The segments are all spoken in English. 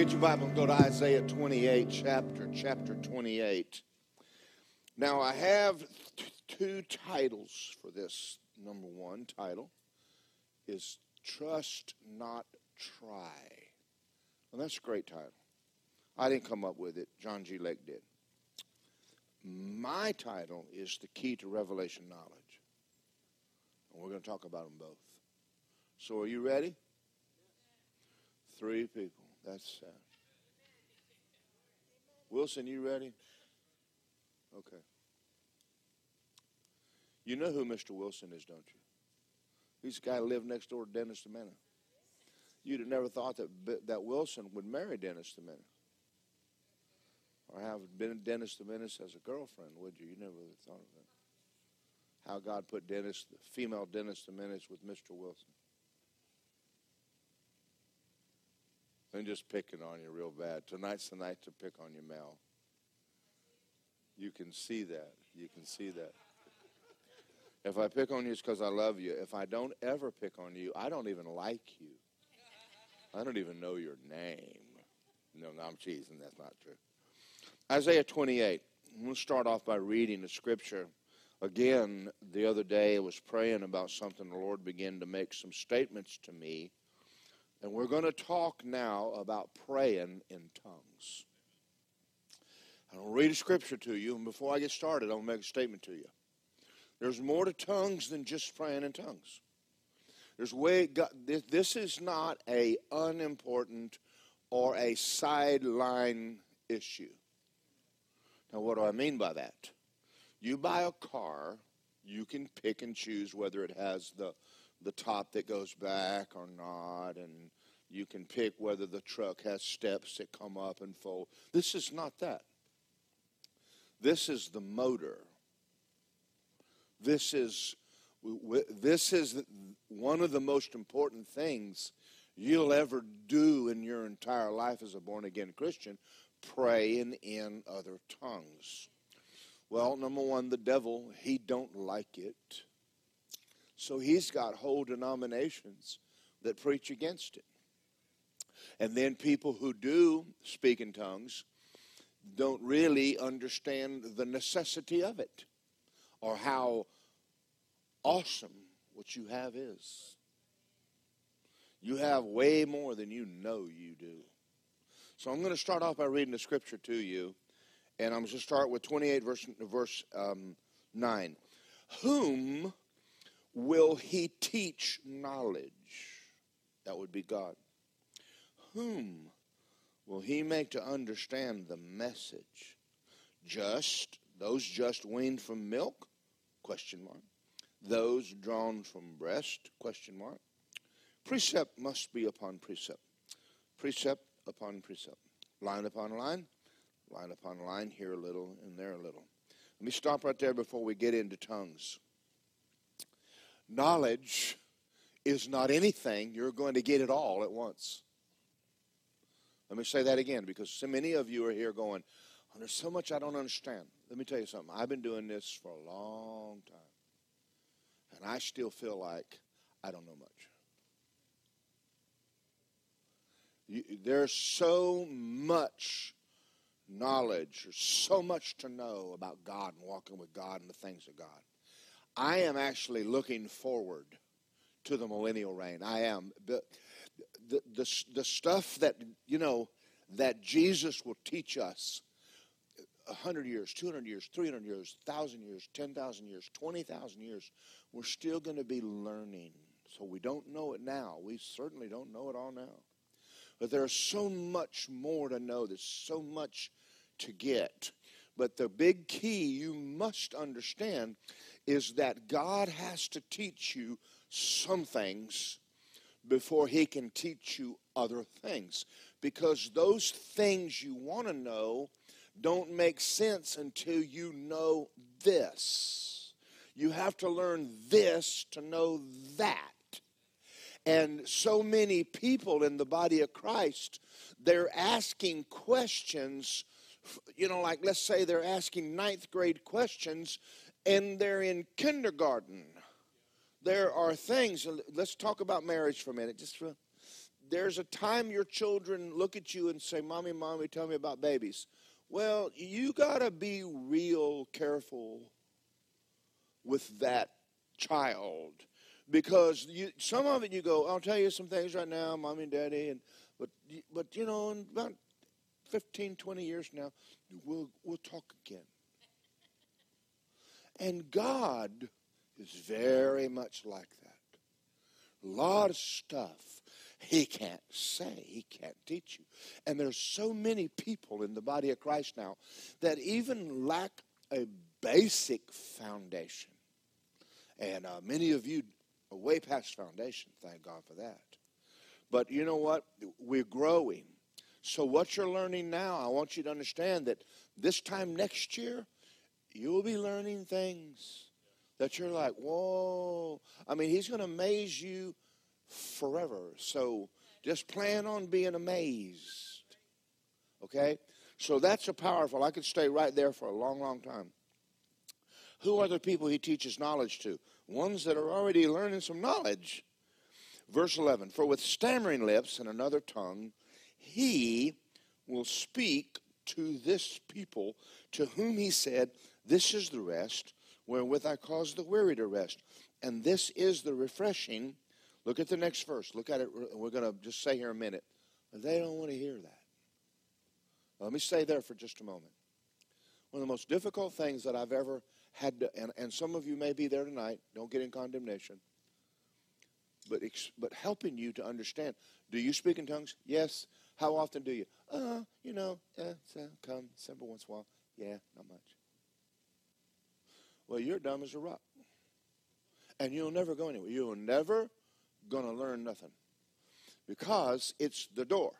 Get your Bible and go to Isaiah 28, chapter, chapter 28. Now, I have two titles for this. Number one title is Trust Not Try. Well, that's a great title. I didn't come up with it, John G. Lake did. My title is The Key to Revelation Knowledge. And we're going to talk about them both. So, are you ready? Three people. That's sad. Wilson, you ready? Okay. You know who Mr. Wilson is, don't you? He's the guy who lived next door to Dennis the Menace. You'd have never thought that that Wilson would marry Dennis the Menace. Or have been Dennis the Menace as a girlfriend, would you? You never would have thought of that. How God put Dennis, the female Dennis the Menace with Mr. Wilson. I'm just picking on you real bad. Tonight's the night to pick on you, Mel. You can see that. You can see that. If I pick on you, it's because I love you. If I don't ever pick on you, I don't even like you. I don't even know your name. No, no, I'm cheesing. That's not true. Isaiah 28. I'm going to start off by reading the scripture. Again, the other day I was praying about something. The Lord began to make some statements to me and we're going to talk now about praying in tongues. I'm going to read a scripture to you, and before I get started, I'll make a statement to you. There's more to tongues than just praying in tongues. There's way this is not a unimportant or a sideline issue. Now, what do I mean by that? You buy a car, you can pick and choose whether it has the the top that goes back or not, and you can pick whether the truck has steps that come up and fold. This is not that. This is the motor. This is this is one of the most important things you'll ever do in your entire life as a born again Christian, praying in other tongues. Well, number one, the devil, he don't like it. So he's got whole denominations that preach against it. And then people who do speak in tongues don't really understand the necessity of it or how awesome what you have is. You have way more than you know you do. So I'm going to start off by reading the scripture to you, and I'm going to start with 28 verse, verse um, 9. Whom will he teach knowledge? That would be God. Whom will he make to understand the message? Just those just weaned from milk? Question mark. Those drawn from breast? Question mark. Precept must be upon precept. Precept upon precept. Line upon line, line upon line, here a little and there a little. Let me stop right there before we get into tongues. Knowledge is not anything you're going to get it all at once. Let me say that again because so many of you are here going, oh, there's so much I don't understand. Let me tell you something. I've been doing this for a long time. And I still feel like I don't know much. You, there's so much knowledge, there's so much to know about God and walking with God and the things of God. I am actually looking forward to the millennial reign. I am. The, the, the, the stuff that, you know, that Jesus will teach us 100 years, 200 years, 300 years, 1,000 years, 10,000 years, 20,000 years, we're still going to be learning. So we don't know it now. We certainly don't know it all now. But there's so much more to know. There's so much to get. But the big key you must understand is that God has to teach you some things before He can teach you other things. Because those things you want to know don't make sense until you know this. You have to learn this to know that. And so many people in the body of Christ, they're asking questions, you know, like let's say they're asking ninth grade questions and they're in kindergarten. There are things, let's talk about marriage for a minute. Just for, there's a time your children look at you and say, Mommy, Mommy, tell me about babies. Well, you got to be real careful with that child because you, some of it you go, I'll tell you some things right now, Mommy and Daddy, and but but you know, in about 15, 20 years now, we'll we'll talk again. And God is very much like that. A lot of stuff he can't say, he can't teach you. And there's so many people in the body of Christ now that even lack a basic foundation. And uh, many of you are way past foundation, thank God for that. But you know what? We're growing. So, what you're learning now, I want you to understand that this time next year, you'll be learning things that you're like, whoa. I mean, he's going to amaze you forever. So just plan on being amazed. Okay? So that's a powerful. I could stay right there for a long, long time. Who are the people he teaches knowledge to? Ones that are already learning some knowledge. Verse 11 For with stammering lips and another tongue, he will speak to this people to whom he said, This is the rest wherewith I cause the weary to rest. And this is the refreshing Look at the next verse. Look at it. We're going to just say here a minute. They don't want to hear that. Let me stay there for just a moment. One of the most difficult things that I've ever had to, and, and some of you may be there tonight, don't get in condemnation, but, but helping you to understand. Do you speak in tongues? Yes. How often do you? Uh, you know, uh, come every once in a while. Yeah, not much. Well, you're dumb as a rock. And you'll never go anywhere. You'll never going to learn nothing because it's the door.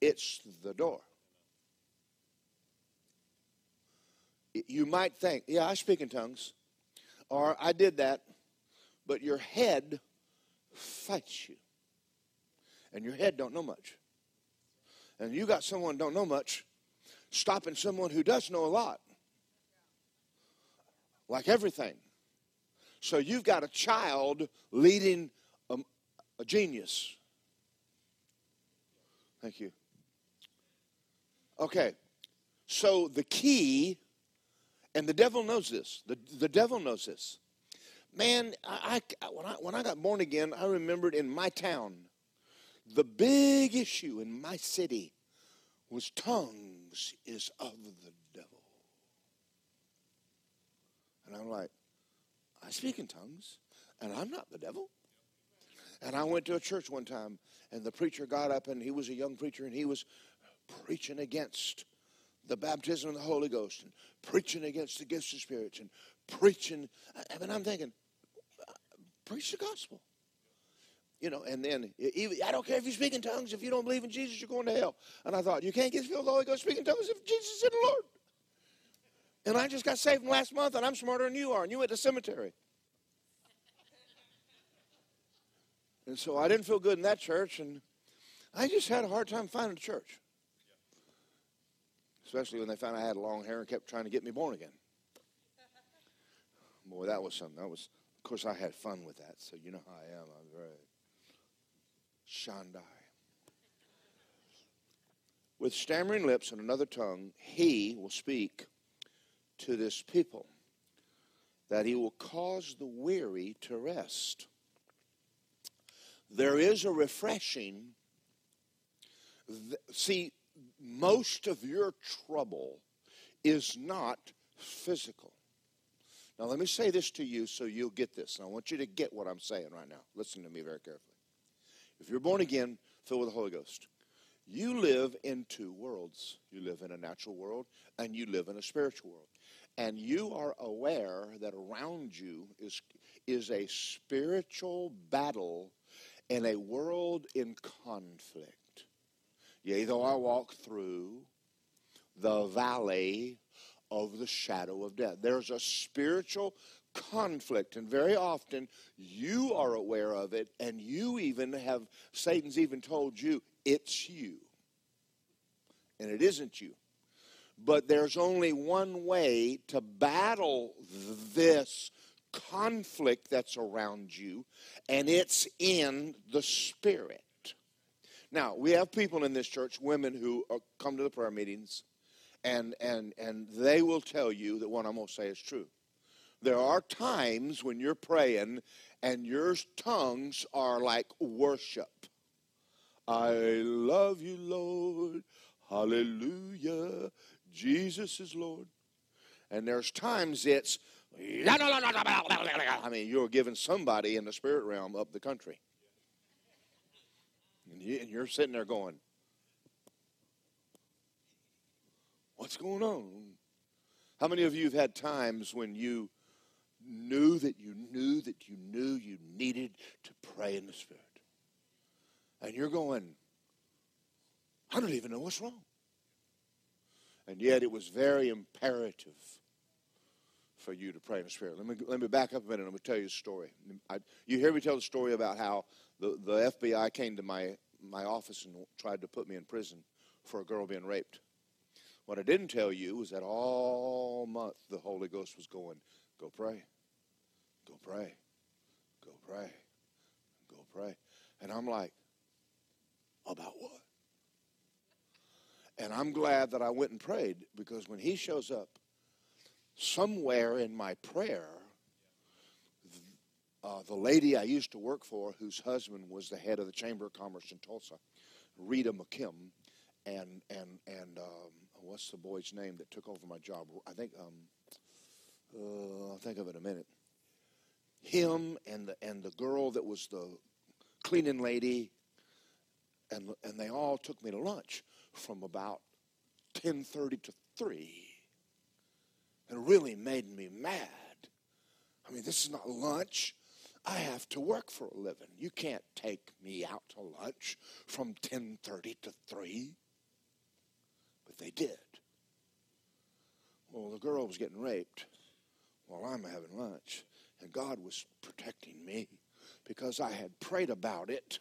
It's the door. You might think, yeah, I speak in tongues, or I did that, but your head fights you. And your head don't know much. And you got someone don't know much stopping someone who does know a lot. Like everything. So you've got a child leading a, a genius. Thank you. Okay. So the key, and the devil knows this. The, the devil knows this. Man, I, I, when, I, when I got born again, I remembered in my town, the big issue in my city was tongues is of the devil. And I'm like, I speak in tongues, and I'm not the devil. And I went to a church one time, and the preacher got up, and he was a young preacher, and he was preaching against the baptism of the Holy Ghost, and preaching against the gifts of spirits, and preaching. I mean, I'm thinking, preach the gospel. You know, and then I don't care if you speak in tongues. If you don't believe in Jesus, you're going to hell. And I thought, you can't get filled with the Holy Ghost speaking tongues if Jesus is the Lord. And I just got saved last month, and I'm smarter than you are, and you went to cemetery. And so I didn't feel good in that church, and I just had a hard time finding a church. Especially when they found I had long hair and kept trying to get me born again. Boy, that was something. That was, of course, I had fun with that, so you know how I am. I'm very Shandai. With stammering lips and another tongue, he will speak to this people that he will cause the weary to rest. There is a refreshing. See, most of your trouble is not physical. Now, let me say this to you so you'll get this. And I want you to get what I'm saying right now. Listen to me very carefully. If you're born again, filled with the Holy Ghost, you live in two worlds. You live in a natural world and you live in a spiritual world and you are aware that around you is, is a spiritual battle in a world in conflict. Yea, though I walk through the valley of the shadow of death. There's a spiritual conflict, and very often you are aware of it, and you even have, Satan's even told you, it's you. And it isn't you. But there's only one way to battle this conflict that's around you, and it's in the spirit. Now, we have people in this church, women who are, come to the prayer meetings, and, and, and they will tell you that what I'm going to say is true. There are times when you're praying and your tongues are like worship. I love you, Lord. Hallelujah. Jesus is Lord. And there's times it's, I mean, you're giving somebody in the spirit realm up the country. And, you, are sitting there going, What's going on? How many of you have had times when you knew that you knew that you knew you needed to pray in the Spirit? And you're going, I don't even know what's wrong. And yet it was very imperative for you to pray in the Spirit. Let me, let me back up a minute. I'm going to tell you a story. I, you hear me tell the story about how the, the FBI came to my, my office and tried to put me in prison for a girl being raped. What I didn't tell you was that all month the Holy Ghost was going, go pray, go pray, go pray, go pray. And I'm like, about what? And I'm glad that I went and prayed because when he shows up, somewhere in my prayer, uh, the lady I used to work for, whose husband was the head of the Chamber of Commerce in Tulsa, Rita McKim, and and and um, what's the boy's name that took over my job? I think um, uh, I'll think of it in a minute. Him and the and the girl that was the cleaning lady, and and they all took me to lunch from about ten thirty to three it really made me mad. I mean, this is not lunch. I have to work for a living. You can't take me out to lunch from 10:30 to 3. But they did. Well, the girl was getting raped while I'm having lunch, and God was protecting me because I had prayed about it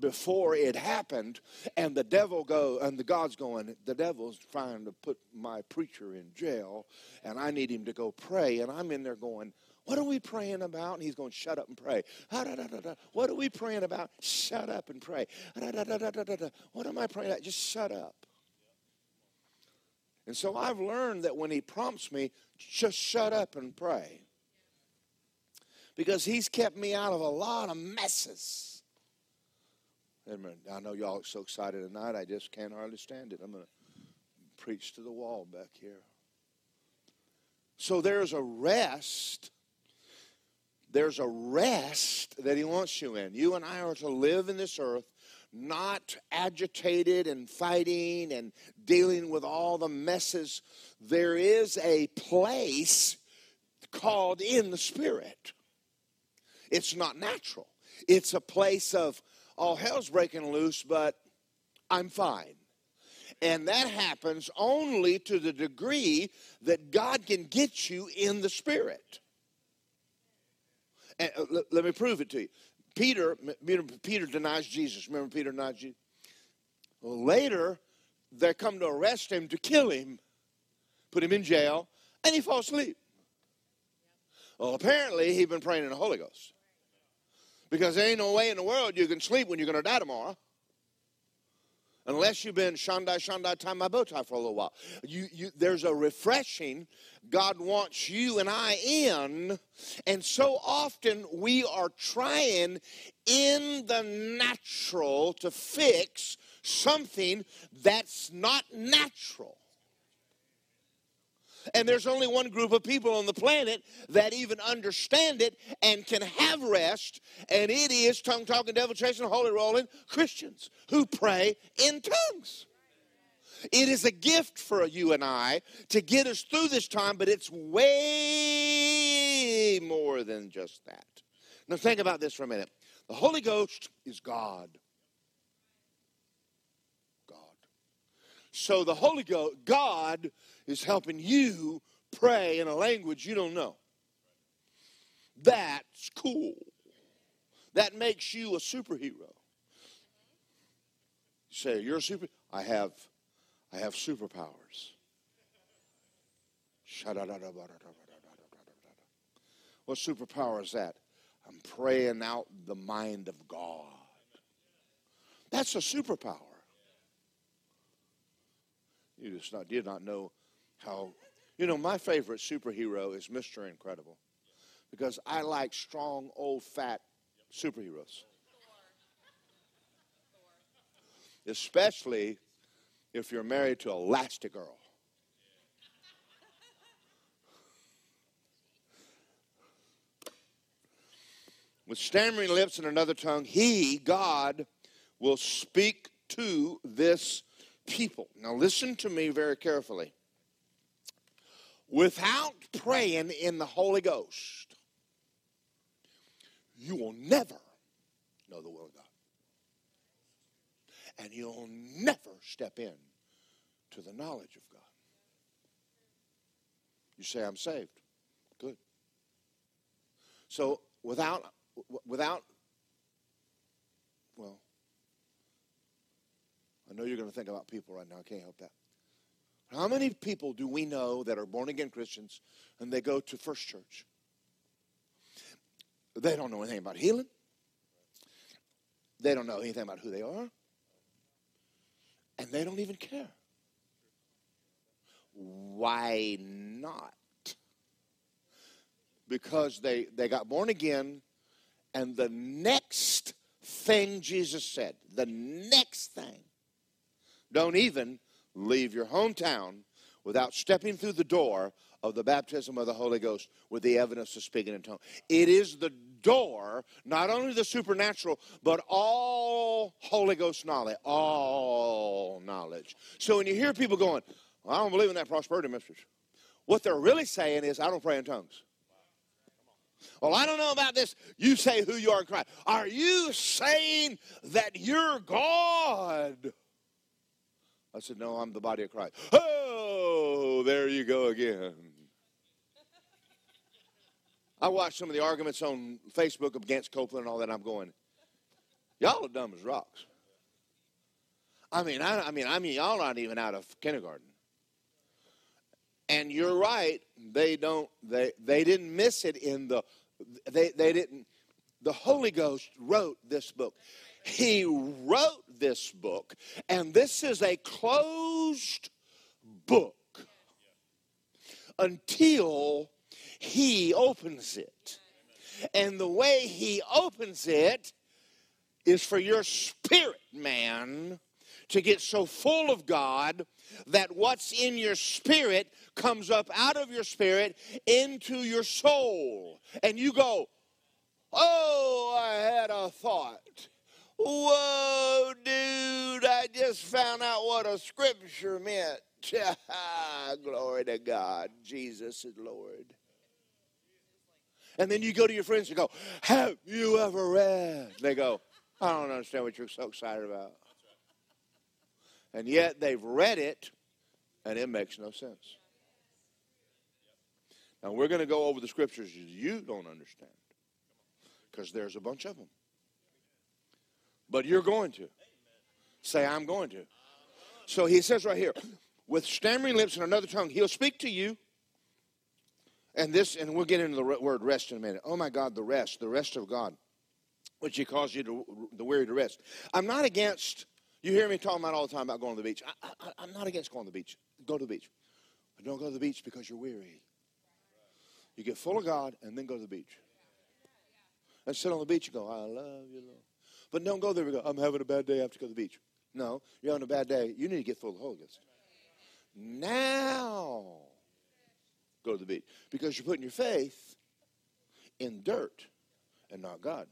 before it happened and the devil go and the god's going the devil's trying to put my preacher in jail and i need him to go pray and i'm in there going what are we praying about? And he's going, shut up and pray. What are we praying about? Shut up and pray. What am I praying about? Just shut up. And so I've learned that when he prompts me, just shut up and pray. Because he's kept me out of a lot of messes. Amen. I know y'all are so excited tonight. I just can't hardly stand it. I'm going to preach to the wall back here. So there's a rest. There's a rest that He wants you in. You and I are to live in this earth not agitated and fighting and dealing with all the messes. There is a place called in the Spirit. It's not natural, it's a place of all hell's breaking loose, but I'm fine. And that happens only to the degree that God can get you in the Spirit. And uh, let me prove it to you. Peter, Peter denies Jesus. Remember Peter denies Jesus? Later, they come to arrest him to kill him, put him in jail, and he falls asleep. Well, apparently, he'd been praying in the Holy Ghost. Because there ain't no way in the world you can sleep when you're going to die tomorrow. Unless you've been shandai shandai tie my bow tie for a little while. You, you, there's a refreshing God wants you and I in. And so often we are trying in the natural to fix something that's not natural. And there's only one group of people on the planet that even understand it and can have rest, and it is tongue talking, devil chasing, holy rolling Christians who pray in tongues. It is a gift for you and I to get us through this time, but it's way more than just that. Now, think about this for a minute. The Holy Ghost is God. God. So the Holy Ghost, God is helping you pray in a language you don't know. That's cool. That makes you a superhero. You say, you're a super I have I have superpowers. What superpower is that? I'm praying out the mind of God. That's a superpower. You just not, did not know You know, my favorite superhero is Mr. Incredible because I like strong, old, fat superheroes. Especially if you're married to Elastigirl. With stammering lips and another tongue, he, God, will speak to this people. Now, listen to me very carefully. Without praying in the Holy Ghost, you will never know the will of God. And you'll never step in to the knowledge of God. You say, I'm saved. Good. So, without, without, well, I know you're going to think about people right now. I can't help that. How many people do we know that are born again Christians and they go to First Church? They don't know anything about healing. They don't know anything about who they are. And they don't even care. Why not? Because they, they got born again, and the next thing Jesus said, the next thing don't even leave your hometown without stepping through the door of the baptism of the Holy Ghost with the evidence of speaking in tongues. It is the door, not only the supernatural, but all Holy Ghost knowledge. All knowledge. So when you hear people going, well, I don't believe in that prosperity message, what they're really saying is, I don't pray in tongues. Well, I don't know about this. You say who you are in Christ. Are you saying that you're God? I said, No, I'm the body of Christ. Oh, there you go again. I watched some of the arguments on Facebook against Copeland and all that. I'm going, y'all are dumb as rocks. I mean, I, I mean, I mean, y'all aren't even out of kindergarten. And you're right; they don't. They they didn't miss it in the. They they didn't. The Holy Ghost wrote this book. He wrote this book, and this is a closed book until he opens it. And the way he opens it is for your spirit man to get so full of God that what's in your spirit comes up out of your spirit into your soul. And you go, Oh, I had a thought. Whoa, dude, I just found out what a scripture meant. Glory to God. Jesus is Lord. And then you go to your friends and go, Have you ever read? They go, I don't understand what you're so excited about. And yet they've read it and it makes no sense. Now we're going to go over the scriptures you don't understand because there's a bunch of them. But you're going to. Say, I'm going to. So he says right here, with stammering lips and another tongue, he'll speak to you. And this, and we'll get into the word rest in a minute. Oh my God, the rest, the rest of God, which He calls you to the weary to rest. I'm not against. You hear me talking about all the time about going to the beach. I, am not against going to the beach. Go to the beach, but don't go to the beach because you're weary. You get full of God and then go to the beach. And sit on the beach and go, I love you, Lord. But don't go there and go, I'm having a bad day, I have to go to the beach. No, you're having a bad day. You need to get full of the Holy Ghost. Now, go to the beach. Because you're putting your faith in dirt and not God.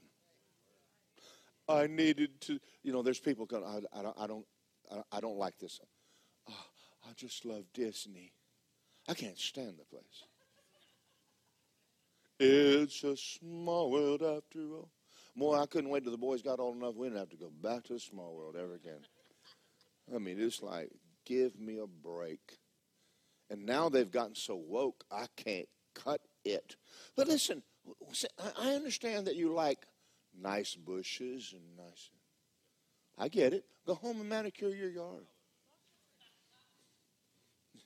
I needed to, you know, there's people going, I, I, don't, I don't, I don't like this. Oh, I just love Disney. I can't stand the place. It's a small world after all. Boy, I couldn't wait till the boys got old enough. We didn't have to go back to the small world ever again. I mean, it's like, give me a break. And now they've gotten so woke, I can't cut it. But listen, I understand that you like nice bushes and nice. I get it. Go home and manicure your yard.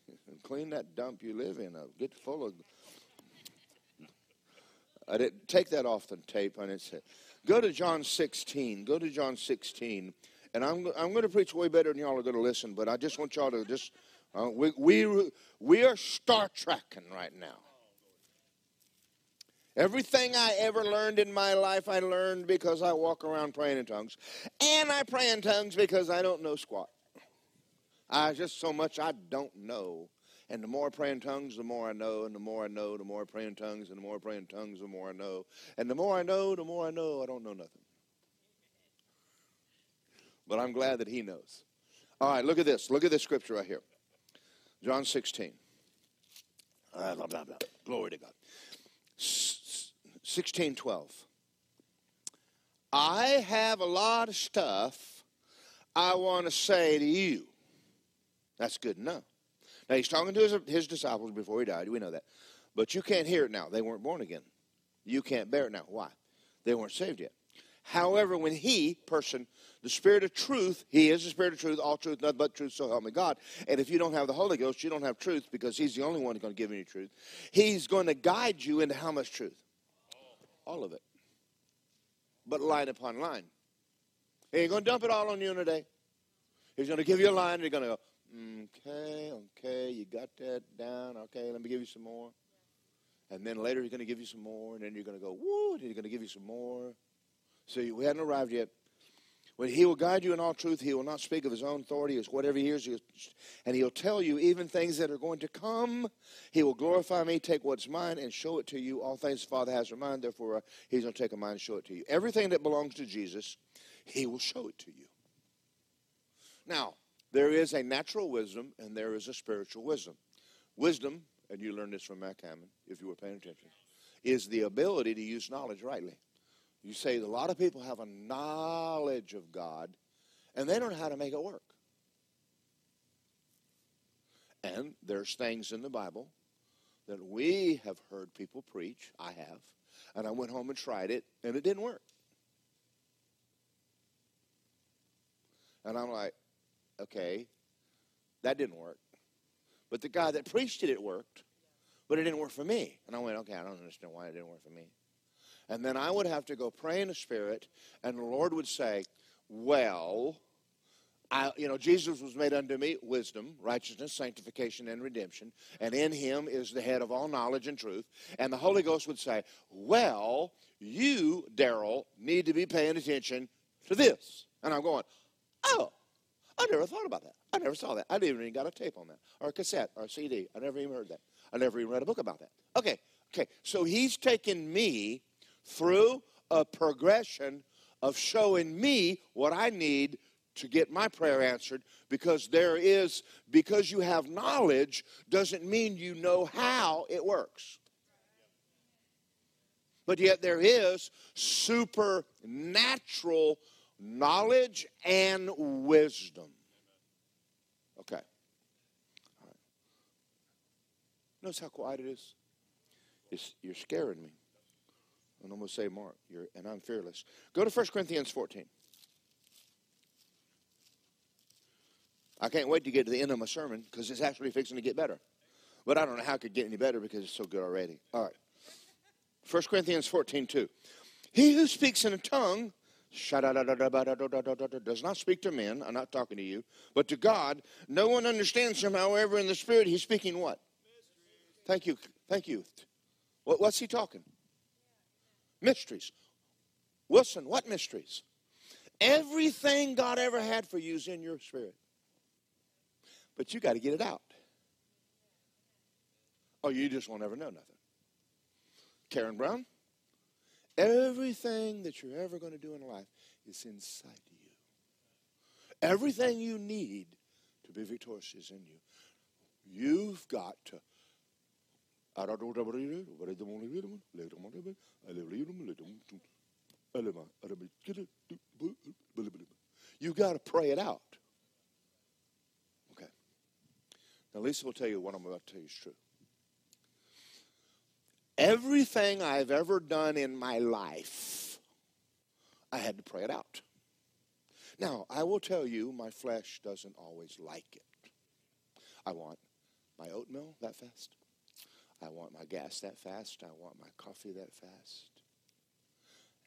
clean that dump you live in up. Get full of I didn't take that off the tape. I didn't say. Go to John 16. Go to John 16. And I'm, I'm going to preach way better than y'all are going to listen, but I just want y'all to just, uh, we, we, we are Star Trekking right now. Everything I ever learned in my life, I learned because I walk around praying in tongues. And I pray in tongues because I don't know squat. I just so much I don't know. And the more I pray in tongues, the more I know. And the more I know, the more I pray in tongues. And the more I pray in tongues, the more I know. And the more I know, the more I know I don't know nothing. But I'm glad that he knows. All right, look at this. Look at this scripture right here. John 16. Blah, blah, blah, blah. Glory to God. 1612. I have a lot of stuff I want to say to you. That's good enough. Now, he's talking to his, his disciples before he died. We know that. But you can't hear it now. They weren't born again. You can't bear it now. Why? They weren't saved yet. However, when he, person, the Spirit of truth, he is the Spirit of truth, all truth, nothing but truth, so help me God. And if you don't have the Holy Ghost, you don't have truth because he's the only one going to give you truth. He's going to guide you into how much truth? All of it. But line upon line. He ain't going to dump it all on you in a day. He's going to give you a line and you're going to go, Okay, okay, you got that down. Okay, let me give you some more. And then later he's going to give you some more, and then you're going to go, woo, and he's going to give you some more. So we hadn't arrived yet. When he will guide you in all truth, he will not speak of his own authority, as whatever he hears, and he'll tell you even things that are going to come. He will glorify me, take what's mine, and show it to you. All things the Father has in mind, therefore uh, he's going to take a mind and show it to you. Everything that belongs to Jesus, he will show it to you. Now, there is a natural wisdom and there is a spiritual wisdom. Wisdom, and you learned this from Mac Hammond if you were paying attention, is the ability to use knowledge rightly. You say a lot of people have a knowledge of God and they don't know how to make it work. And there's things in the Bible that we have heard people preach. I have. And I went home and tried it, and it didn't work. And I'm like, okay, that didn't work. But the guy that preached it, it worked. But it didn't work for me. And I went, okay, I don't understand why it didn't work for me. And then I would have to go pray in the Spirit, and the Lord would say, well, I, you know, Jesus was made unto me wisdom, righteousness, sanctification, and redemption, and in him is the head of all knowledge and truth. And the Holy Ghost would say, Well, you, Daryl, need to be paying attention to this. And I'm going, Oh, I never thought about that. I never saw that. I didn't even got a tape on that, or a cassette, or a CD. I never even heard that. I never even read a book about that. Okay, okay. So he's taken me through a progression of showing me what I need to get my prayer answered because there is because you have knowledge doesn't mean you know how it works but yet there is supernatural knowledge and wisdom. Okay. Right. Notice how quiet it is? It's, you're scaring me. And I'm going to say, Mark, you're, and I'm fearless. Go to 1 Corinthians 14. I can't wait to get to the end of my sermon because it's actually fixing to get better. But I don't know how it could get any better because it's so good already. All right. 1 Corinthians 14, 2. He who speaks in a tongue does not speak to men. I'm not talking to you, but to God. No one understands him. However, in the spirit, he's speaking what? Thank you. Thank you. what's he talking? Mysteries. Wilson, what mysteries? Everything God ever had for you is in your spirit. But you got to get it out. Or you just won't ever know nothing. Karen Brown? Everything that you're ever going to do in life is inside you. Everything you need to be victorious is in you. You've got to. You've got to pray it out. Okay. Now, Lisa will tell you what I'm about to tell you is true. Everything I've ever done in my life, I had to pray it out. Now, I will tell you, my flesh doesn't always like it. I want my oatmeal that fast. I want my gas that fast. I want my coffee that fast.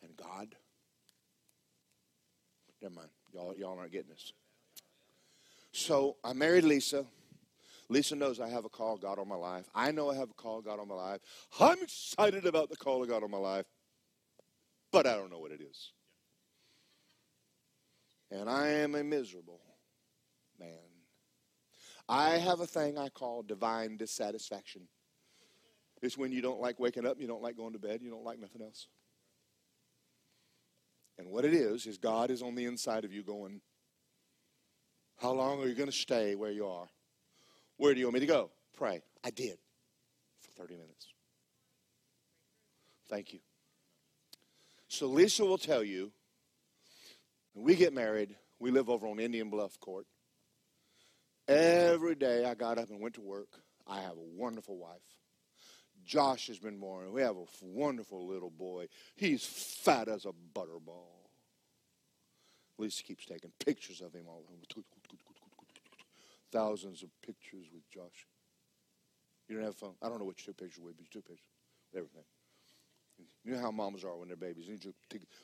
And God, never mind. Y'all, y'all aren't getting this. So I married Lisa. Lisa knows I have a call God on my life. I know I have a call God on my life. I'm excited about the call of God on my life, but I don't know what it is. And I am a miserable man. I have a thing I call divine dissatisfaction. It's when you don't like waking up, you don't like going to bed, you don't like nothing else. And what it is, is God is on the inside of you going, How long are you going to stay where you are? Where do you want me to go? Pray. I did for 30 minutes. Thank you. So Lisa will tell you when we get married, we live over on Indian Bluff Court. Every day I got up and went to work. I have a wonderful wife. Josh has been born. We have a wonderful little boy. He's fat as a butterball. Lisa keeps taking pictures of him all the time. Thousands of pictures with Josh. You don't have fun? I don't know which two pictures would be. Two pictures. Everything. You know how moms are when they're babies. You need to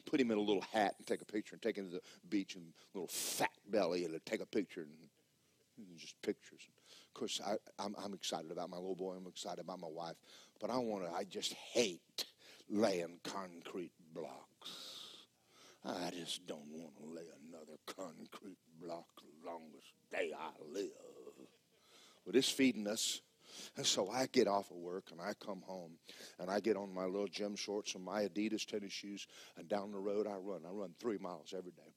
put him in a little hat and take a picture and take him to the beach and little fat belly and take a picture and, just pictures. Of course, I, I'm, I'm excited about my little boy. I'm excited about my wife. But I want to, I just hate laying concrete blocks. I just don't want to lay another concrete block longest day I live. But it's feeding us. And so I get off of work and I come home and I get on my little gym shorts and my Adidas tennis shoes and down the road I run. I run three miles every day.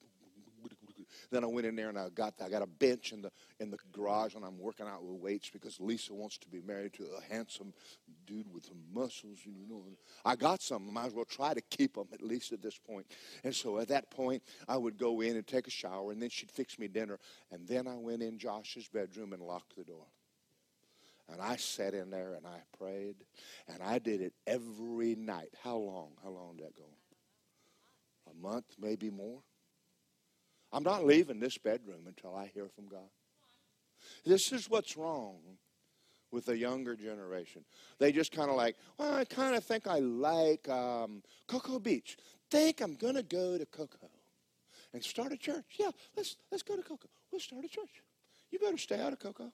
Then I went in there and I got I got a bench in the in the garage and I'm working out with weights because Lisa wants to be married to a handsome dude with some muscles. You know, I got some. I might as well try to keep them at least at this point. And so at that point, I would go in and take a shower and then she'd fix me dinner. And then I went in Josh's bedroom and locked the door. And I sat in there and I prayed. And I did it every night. How long? How long did that go? A month, maybe more. I'm not leaving this bedroom until I hear from God. This is what's wrong with the younger generation. They just kind of like, well, I kind of think I like um, Cocoa Beach. Think I'm going to go to Cocoa and start a church. Yeah, let's let's go to Cocoa. We'll start a church. You better stay out of Cocoa.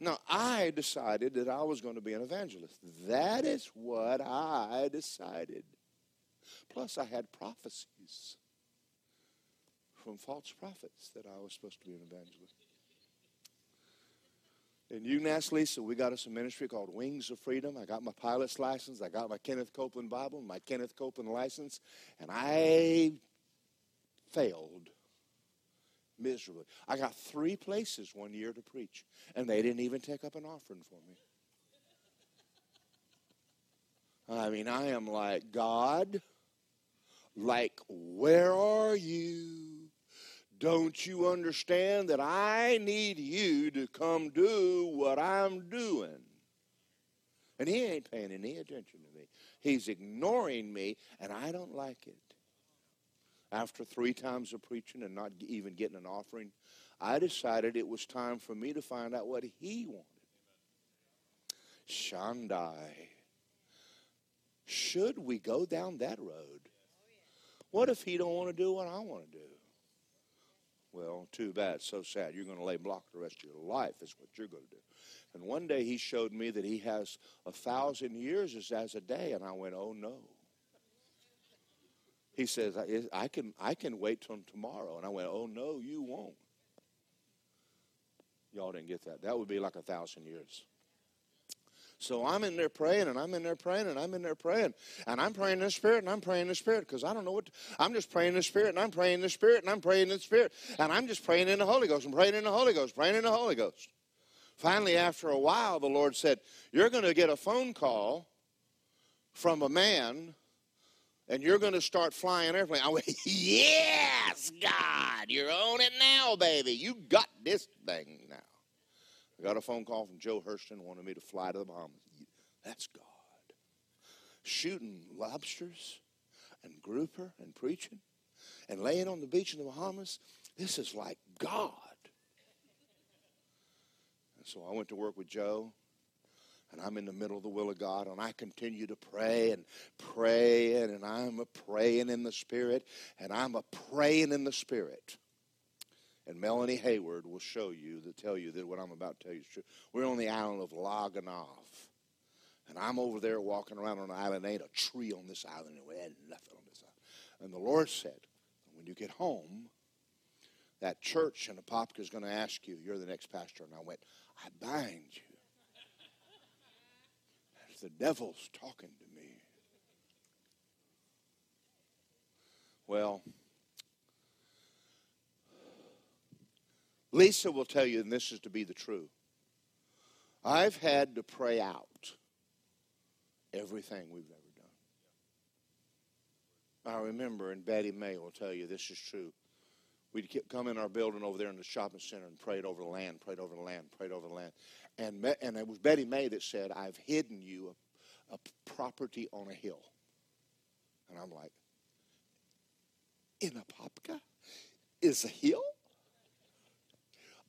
Now, I decided that I was going to be an evangelist. That is what I decided. Plus, I had prophecies from false prophets that I was supposed to be an evangelist. And you ask Lisa, we got us a ministry called Wings of Freedom. I got my pilot's license. I got my Kenneth Copeland Bible, my Kenneth Copeland license. And I failed miserably. I got three places one year to preach, and they didn't even take up an offering for me. I mean, I am like, God, like, where are you? Don't you understand that I need you to come do what I'm doing? And he ain't paying any attention to me. He's ignoring me, and I don't like it. After three times of preaching and not even getting an offering, I decided it was time for me to find out what he wanted. Shandai. Should we go down that road? What if he don't want to do what I want to do? Well, too bad. So sad. You're going to lay block the rest of your life, is what you're going to do. And one day he showed me that he has a thousand years as, as a day, and I went, oh no. He says, I, I can, I can wait till tomorrow. And I went, oh no, you won't. Y'all didn't get that. That would be like a thousand years. So I'm in there praying and I'm in there praying and I'm in there praying. And I'm praying in the Spirit and I'm praying in the Spirit because I don't know what. To, I'm just praying in the Spirit and I'm praying in the Spirit and I'm praying in the Spirit. And I'm just praying in the Holy Ghost and praying in the Holy Ghost, praying in the Holy Ghost. Finally, after a while, the Lord said, You're going to get a phone call from a man and you're going to start flying airplane. I went, Yes, God, you're on it now, baby. You got this thing now. I got a phone call from Joe Hurston wanted me to fly to the Bahamas. That's God. Shooting lobsters and grouper and preaching and laying on the beach in the Bahamas. This is like God. And so I went to work with Joe. and I'm in the middle of the will of God, and I continue to pray and pray, and I'm a praying in the Spirit, and I'm a praying in the Spirit. And Melanie Hayward will show you, to tell you that what I'm about to tell you is true. We're on the island of La Gonâve. And I'm over there walking around on an island. There ain't a tree on this island. And we had nothing on this island. And the Lord said, when you get home, that church in Apopka is going to ask you, you're the next pastor. And I went, I bind you. The devil's talking to me. Well, Lisa will tell you, and this is to be the truth. I've had to pray out everything we've ever done. I remember, and Betty May will tell you this is true. We'd come in our building over there in the shopping center and prayed over the land, prayed over the land, prayed over the land. And, and it was Betty May that said, I've hidden you a, a property on a hill. And I'm like, in Apopka is a hill?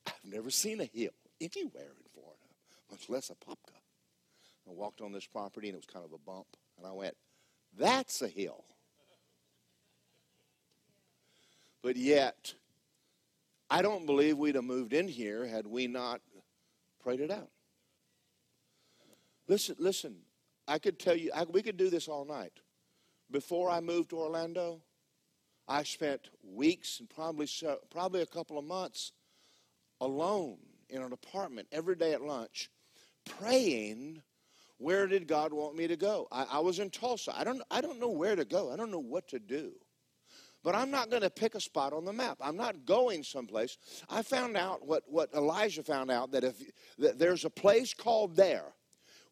I've never seen a hill anywhere in Florida, much less Apopka. I walked on this property and it was kind of a bump. And I went, that's a hill. But yet, I don't believe we'd have moved in here had we not prayed it out. Listen, listen. I could tell you, I, we could do this all night. Before I moved to Orlando, I spent weeks and probably probably a couple of months alone in an apartment every day at lunch, praying. Where did God want me to go? I, I was in Tulsa. I don't, I don't know where to go. I don't know what to do. But I'm not going to pick a spot on the map. I'm not going someplace. I found out what, what Elijah found out that if that there's a place called there,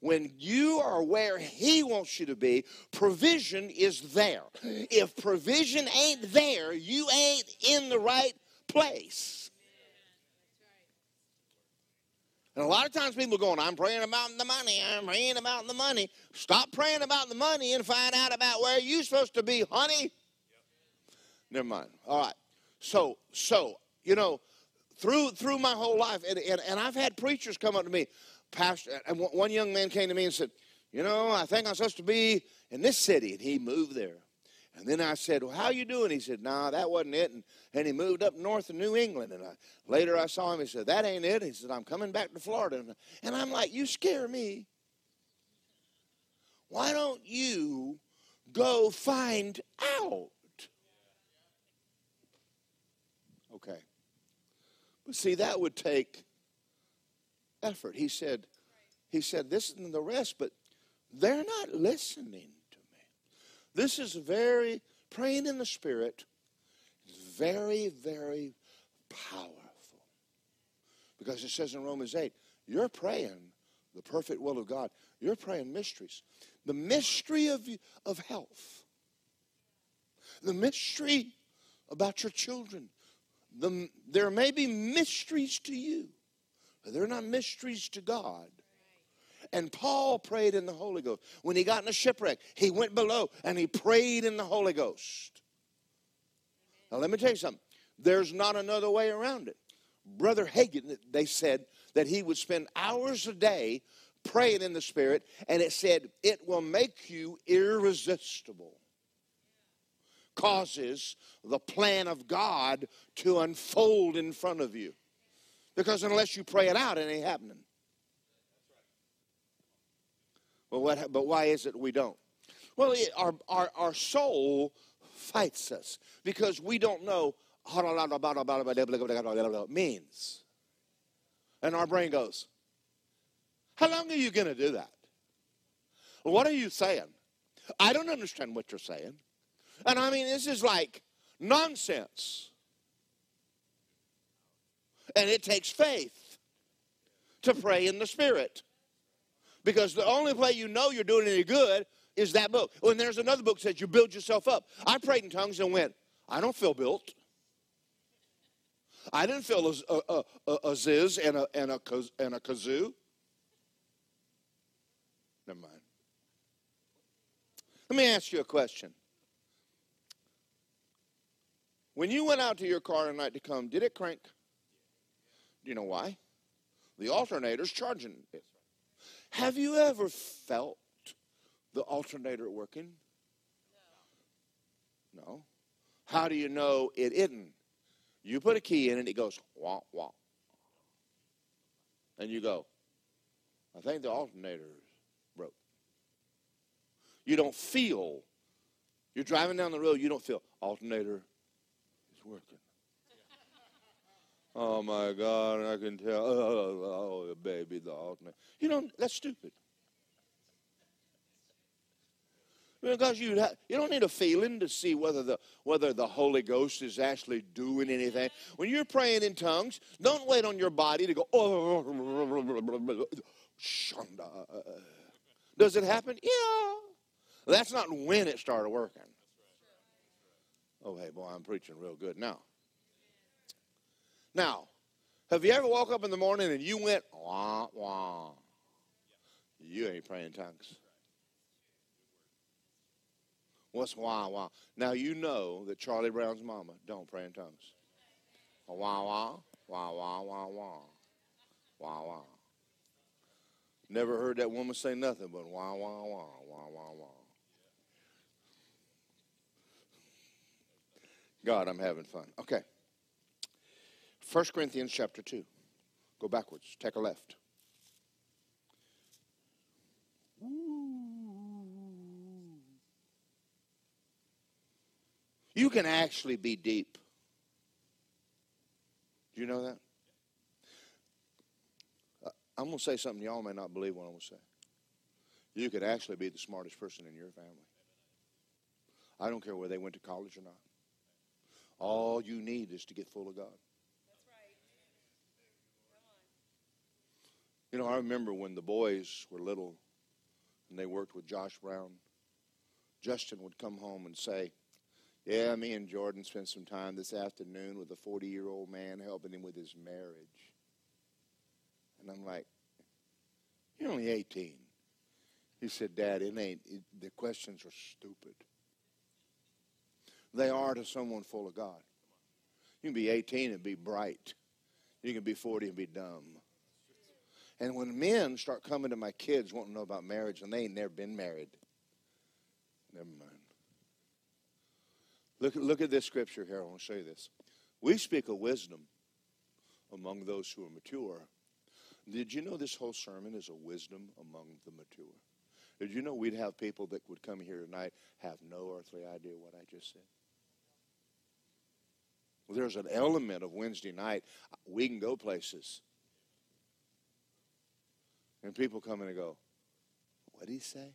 when you are where he wants you to be, provision is there. If provision ain't there, you ain't in the right place. And a lot of times people are going, I'm praying about the money, I'm praying about the money. Stop praying about the money and find out about where you're supposed to be, honey. Never mind. All right. So, so, you know, through through my whole life, and, and, and I've had preachers come up to me, Pastor, and one young man came to me and said, You know, I think I'm supposed to be in this city. And he moved there. And then I said, Well, how you doing? He said, Nah, that wasn't it. And, and he moved up north of New England. And I, later I saw him. He said, That ain't it. He said, I'm coming back to Florida. And, and I'm like, You scare me. Why don't you go find out? Okay. But see, that would take effort. He said, he said, this and the rest, but they're not listening to. This is very, praying in the Spirit is very, very powerful. Because it says in Romans 8, you're praying the perfect will of God. You're praying mysteries. The mystery of, of health. The mystery about your children the, there may be mysteries to you, but they're not mysteries to God. And Paul prayed in the Holy Ghost. When he got in a shipwreck, he went below and he prayed in the Holy Ghost. Now, let me tell you something. There's not another way around it. Brother Hagin, they said that he would spend hours a day praying in the Spirit, and it said it will make you irresistible causes the plan of God to unfold in front of you. Because unless you pray it out, it ain't happening. But, what, but why is it we don't? Well, it, our, our, our soul fights us because we don't know means. And our brain goes, How long are you going to do that? What are you saying? I don't understand what you're saying. And I mean, this is like nonsense. And it takes faith to pray in the Spirit. Because the only way you know you're doing any good is that book. When there's another book that says you build yourself up. I prayed in tongues and went, I don't feel built. I didn't feel a, a, a, a ziz and a, and, a, and a kazoo. Never mind. Let me ask you a question. When you went out to your car tonight to come, did it crank? Do you know why? The alternator's charging it. Have you ever felt the alternator working? No. No. How do you know it isn't? You put a key in it, it goes wah wah. And you go, I think the alternator broke. You don't feel. You're driving down the road, you don't feel alternator is working. Oh my God, I can tell. Oh, oh, baby, the. You know, that's stupid. Because you you don't need a feeling to see whether the whether the Holy Ghost is actually doing anything. When you're praying in tongues, don't wait on your body to go. Oh, does it happen? Yeah. That's not when it started working. Oh, hey, boy, I'm preaching real good now. Now, have you ever woke up in the morning and you went wah wah? You ain't praying tongues. What's wah wah? Now you know that Charlie Brown's mama don't pray in tongues. Wah wah wah wah wah wah wah wah. Never heard that woman say nothing but wah wah wah wah wah wah. God, I'm having fun. Okay. 1 Corinthians chapter 2. Go backwards. Take a left. You can actually be deep. Do you know that? Uh, I'm going to say something y'all may not believe what I'm going to say. You could actually be the smartest person in your family. I don't care whether they went to college or not. All you need is to get full of God. You know, I remember when the boys were little and they worked with Josh Brown. Justin would come home and say, Yeah, me and Jordan spent some time this afternoon with a 40 year old man helping him with his marriage. And I'm like, You're only 18. He said, Dad, it ain't, it, the questions are stupid. They are to someone full of God. You can be 18 and be bright, you can be 40 and be dumb. And when men start coming to my kids wanting to know about marriage and they ain't never been married, never mind. Look, look at this scripture here. I want to show you this. We speak of wisdom among those who are mature. Did you know this whole sermon is a wisdom among the mature? Did you know we'd have people that would come here tonight have no earthly idea what I just said? Well, there's an element of Wednesday night. We can go places and people come in and go, What did he say?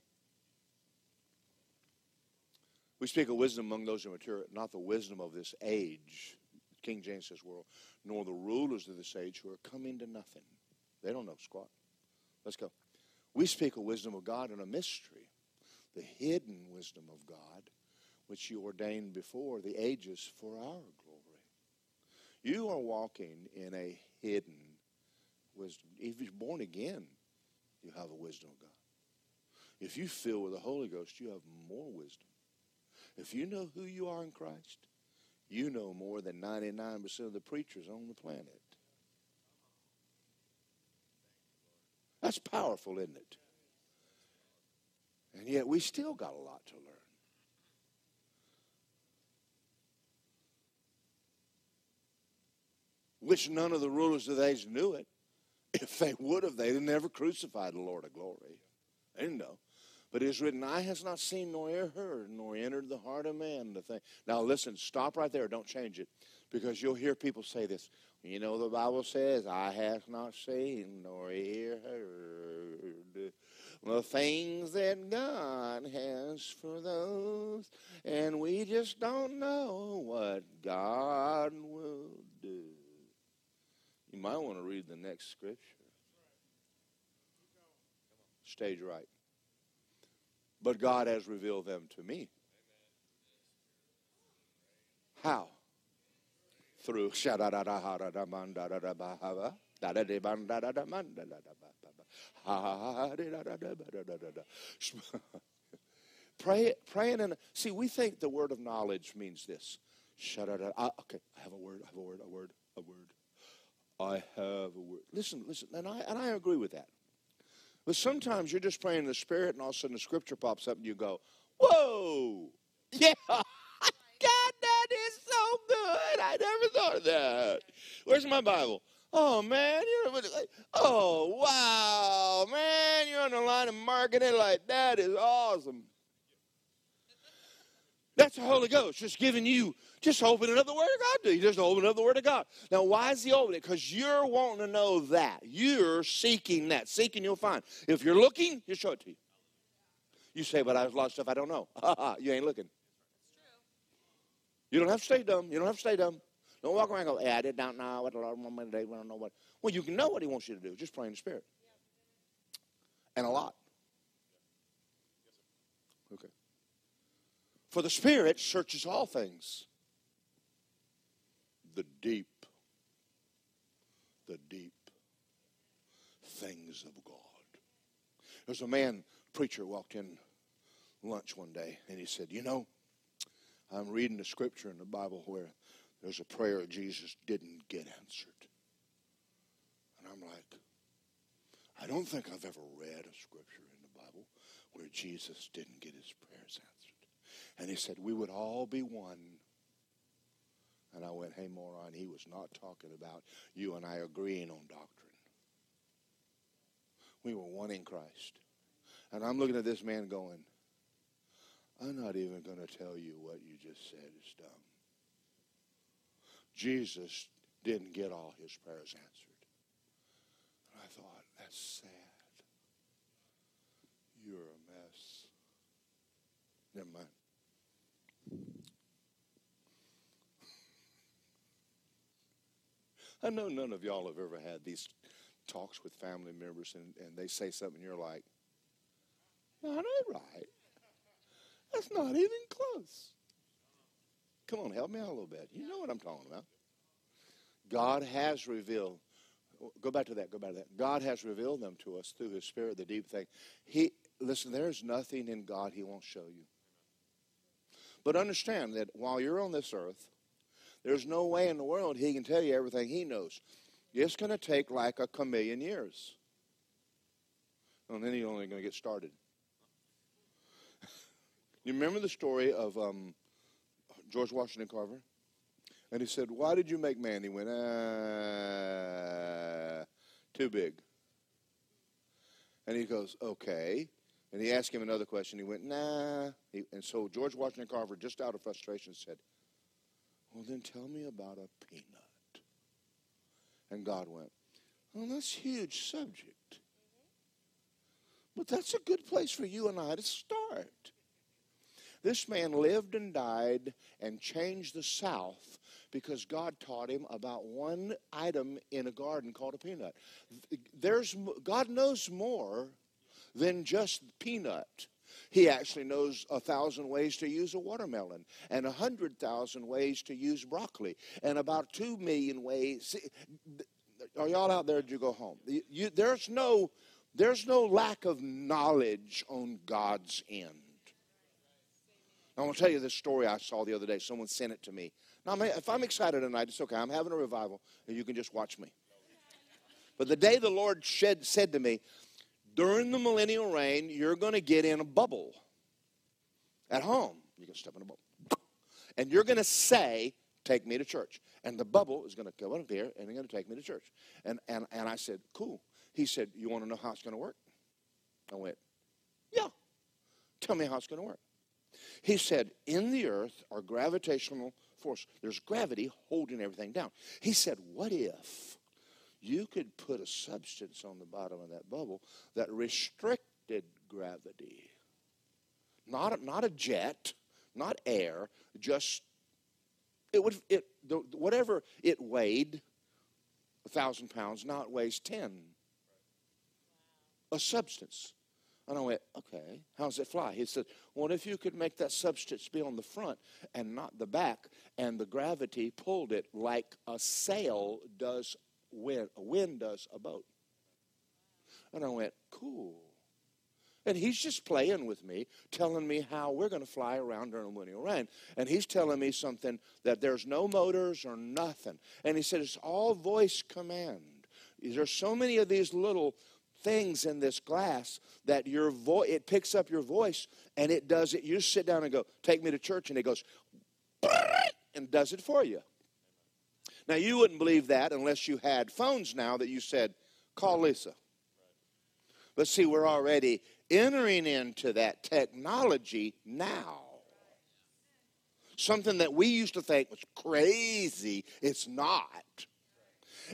We speak of wisdom among those who are mature, not the wisdom of this age, King James says world, nor the rulers of this age who are coming to nothing. They don't know squat. Let's go. We speak of wisdom of God in a mystery, the hidden wisdom of God, which you ordained before the ages for our glory. You are walking in a hidden wisdom. If you're born again, you have a wisdom of God. If you fill with the Holy Ghost, you have more wisdom. If you know who you are in Christ, you know more than 99% of the preachers on the planet. That's powerful, isn't it? And yet we still got a lot to learn. Which none of the rulers of the age knew it. If they would have, they'd have never crucified the Lord of glory. They didn't know. But it is written, Eye has not seen, nor ear heard, nor entered the heart of man the thing. Now listen, stop right there. Don't change it. Because you'll hear people say this. You know, the Bible says, I has not seen, nor ear heard the things that God has for those. And we just don't know what God will do. You might want to read the next scripture. Stage right. But God has revealed them to me. How? Through Pray, praying and see, we think the word of knowledge means this. Up. Ah, okay, I have a word, I have a word, a word, a word. I have a word. Listen, listen, and I, and I agree with that. But sometimes you're just praying in the Spirit, and all of a sudden the scripture pops up, and you go, Whoa! Yeah! God, that is so good. I never thought of that. Where's my Bible? Oh man, you oh wow, man, you're on the line of marking it like that is awesome. That's the Holy Ghost just giving you, just opening up the Word of God to you. Just open up the Word of God. Now, why is He opening it? Because you're wanting to know that. You're seeking that. Seeking, you'll find. If you're looking, He'll show it to you. You say, but there's a lot of stuff I don't know. you ain't looking. You don't have to stay dumb. You don't have to stay dumb. Don't walk around and go, hey, I did not know what the Lord wanted me to do. I don't know what. Well, you can know what He wants you to do. Just pray in the Spirit. And a lot. Okay. For the Spirit searches all things. The deep, the deep things of God. There's a man, preacher, walked in lunch one day, and he said, You know, I'm reading the scripture in the Bible where there's a prayer Jesus didn't get answered. And I'm like, I don't think I've ever read a scripture in the Bible where Jesus didn't get his prayers answered. And he said, We would all be one. Went, Hey, moron, he was not talking about you and I agreeing on doctrine. We were one in Christ. And I'm looking at this man going, I'm not even going to tell you what you just said is dumb. Jesus didn't get all his prayers answered. And I thought, that's sad. You're a mess. Never mind. I know none of y'all have ever had these talks with family members and, and they say something you're like, not right. That's not even close. Come on, help me out a little bit. You know what I'm talking about. God has revealed. Go back to that. Go back to that. God has revealed them to us through His Spirit, the deep thing. He listen. There's nothing in God He won't show you. But understand that while you're on this earth, there's no way in the world he can tell you everything he knows. It's going to take like a chameleon years. And then he's only going to get started. you remember the story of um, George Washington Carver? And he said, Why did you make man? He went, Ah, too big. And he goes, Okay. And he asked him another question. He went, Nah. He, and so George Washington Carver, just out of frustration, said, Well, then tell me about a peanut. And God went, Well, that's a huge subject. But that's a good place for you and I to start. This man lived and died and changed the South because God taught him about one item in a garden called a peanut. There's, God knows more than just peanut. He actually knows a thousand ways to use a watermelon and a hundred thousand ways to use broccoli and about two million ways. Are y'all out there? Did you go home? You, there's no there's no lack of knowledge on God's end. I want to tell you this story I saw the other day. Someone sent it to me. Now, if I'm excited tonight, it's okay. I'm having a revival, and you can just watch me. But the day the Lord shed, said to me, during the millennial reign, you're going to get in a bubble at home. You're going to step in a bubble. And you're going to say, Take me to church. And the bubble is going to go up here and they're going to take me to church. And, and, and I said, Cool. He said, You want to know how it's going to work? I went, Yeah. Tell me how it's going to work. He said, In the earth are gravitational force. There's gravity holding everything down. He said, What if you could put a substance on the bottom of that bubble that restricted gravity. Not a, not a jet, not air, just it would it the, whatever it weighed, a thousand pounds. Now it weighs ten. A substance. And I went, okay, how does it fly? He said, well, if you could make that substance be on the front and not the back, and the gravity pulled it like a sail does wind, a wind does a boat. And I went, cool. And he's just playing with me, telling me how we're going to fly around during the millennial reign. And he's telling me something that there's no motors or nothing. And he said it's all voice command. There's so many of these little things in this glass that your voice it picks up your voice and it does it. You sit down and go, "Take me to church," and it goes and does it for you. Now you wouldn't believe that unless you had phones now that you said, "Call Lisa." But see, we're already entering into that technology now. Something that we used to think was crazy, it's not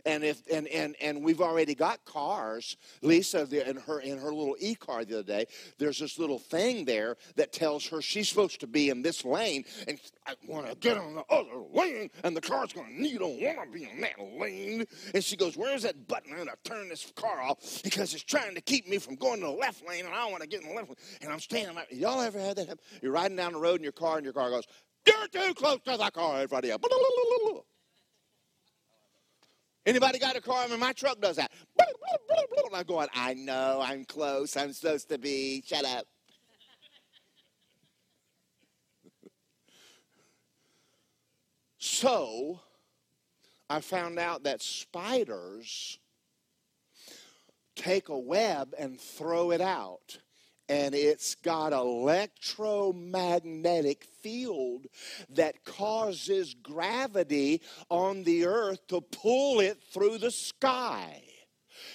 and if and and and we've already got cars. Lisa in her in her little e car the other day, there's this little thing there that tells her she's supposed to be in this lane, and I want to get on the other lane, and the car's going, to, "You don't want to be in that lane." And she goes, "Where's that button? I'm to turn this car off because it's trying to keep me from going to the left lane, and I want to get in the left lane." And I'm standing there. Y'all ever had that happen? You're riding down the road in your car, and your car goes, "You're too close to the car Everybody you." Anybody got a car? I mean, my truck does that. I'm going, I know, I'm close. I'm supposed to be. Shut up. so, I found out that spiders take a web and throw it out and it's got electromagnetic field that causes gravity on the earth to pull it through the sky.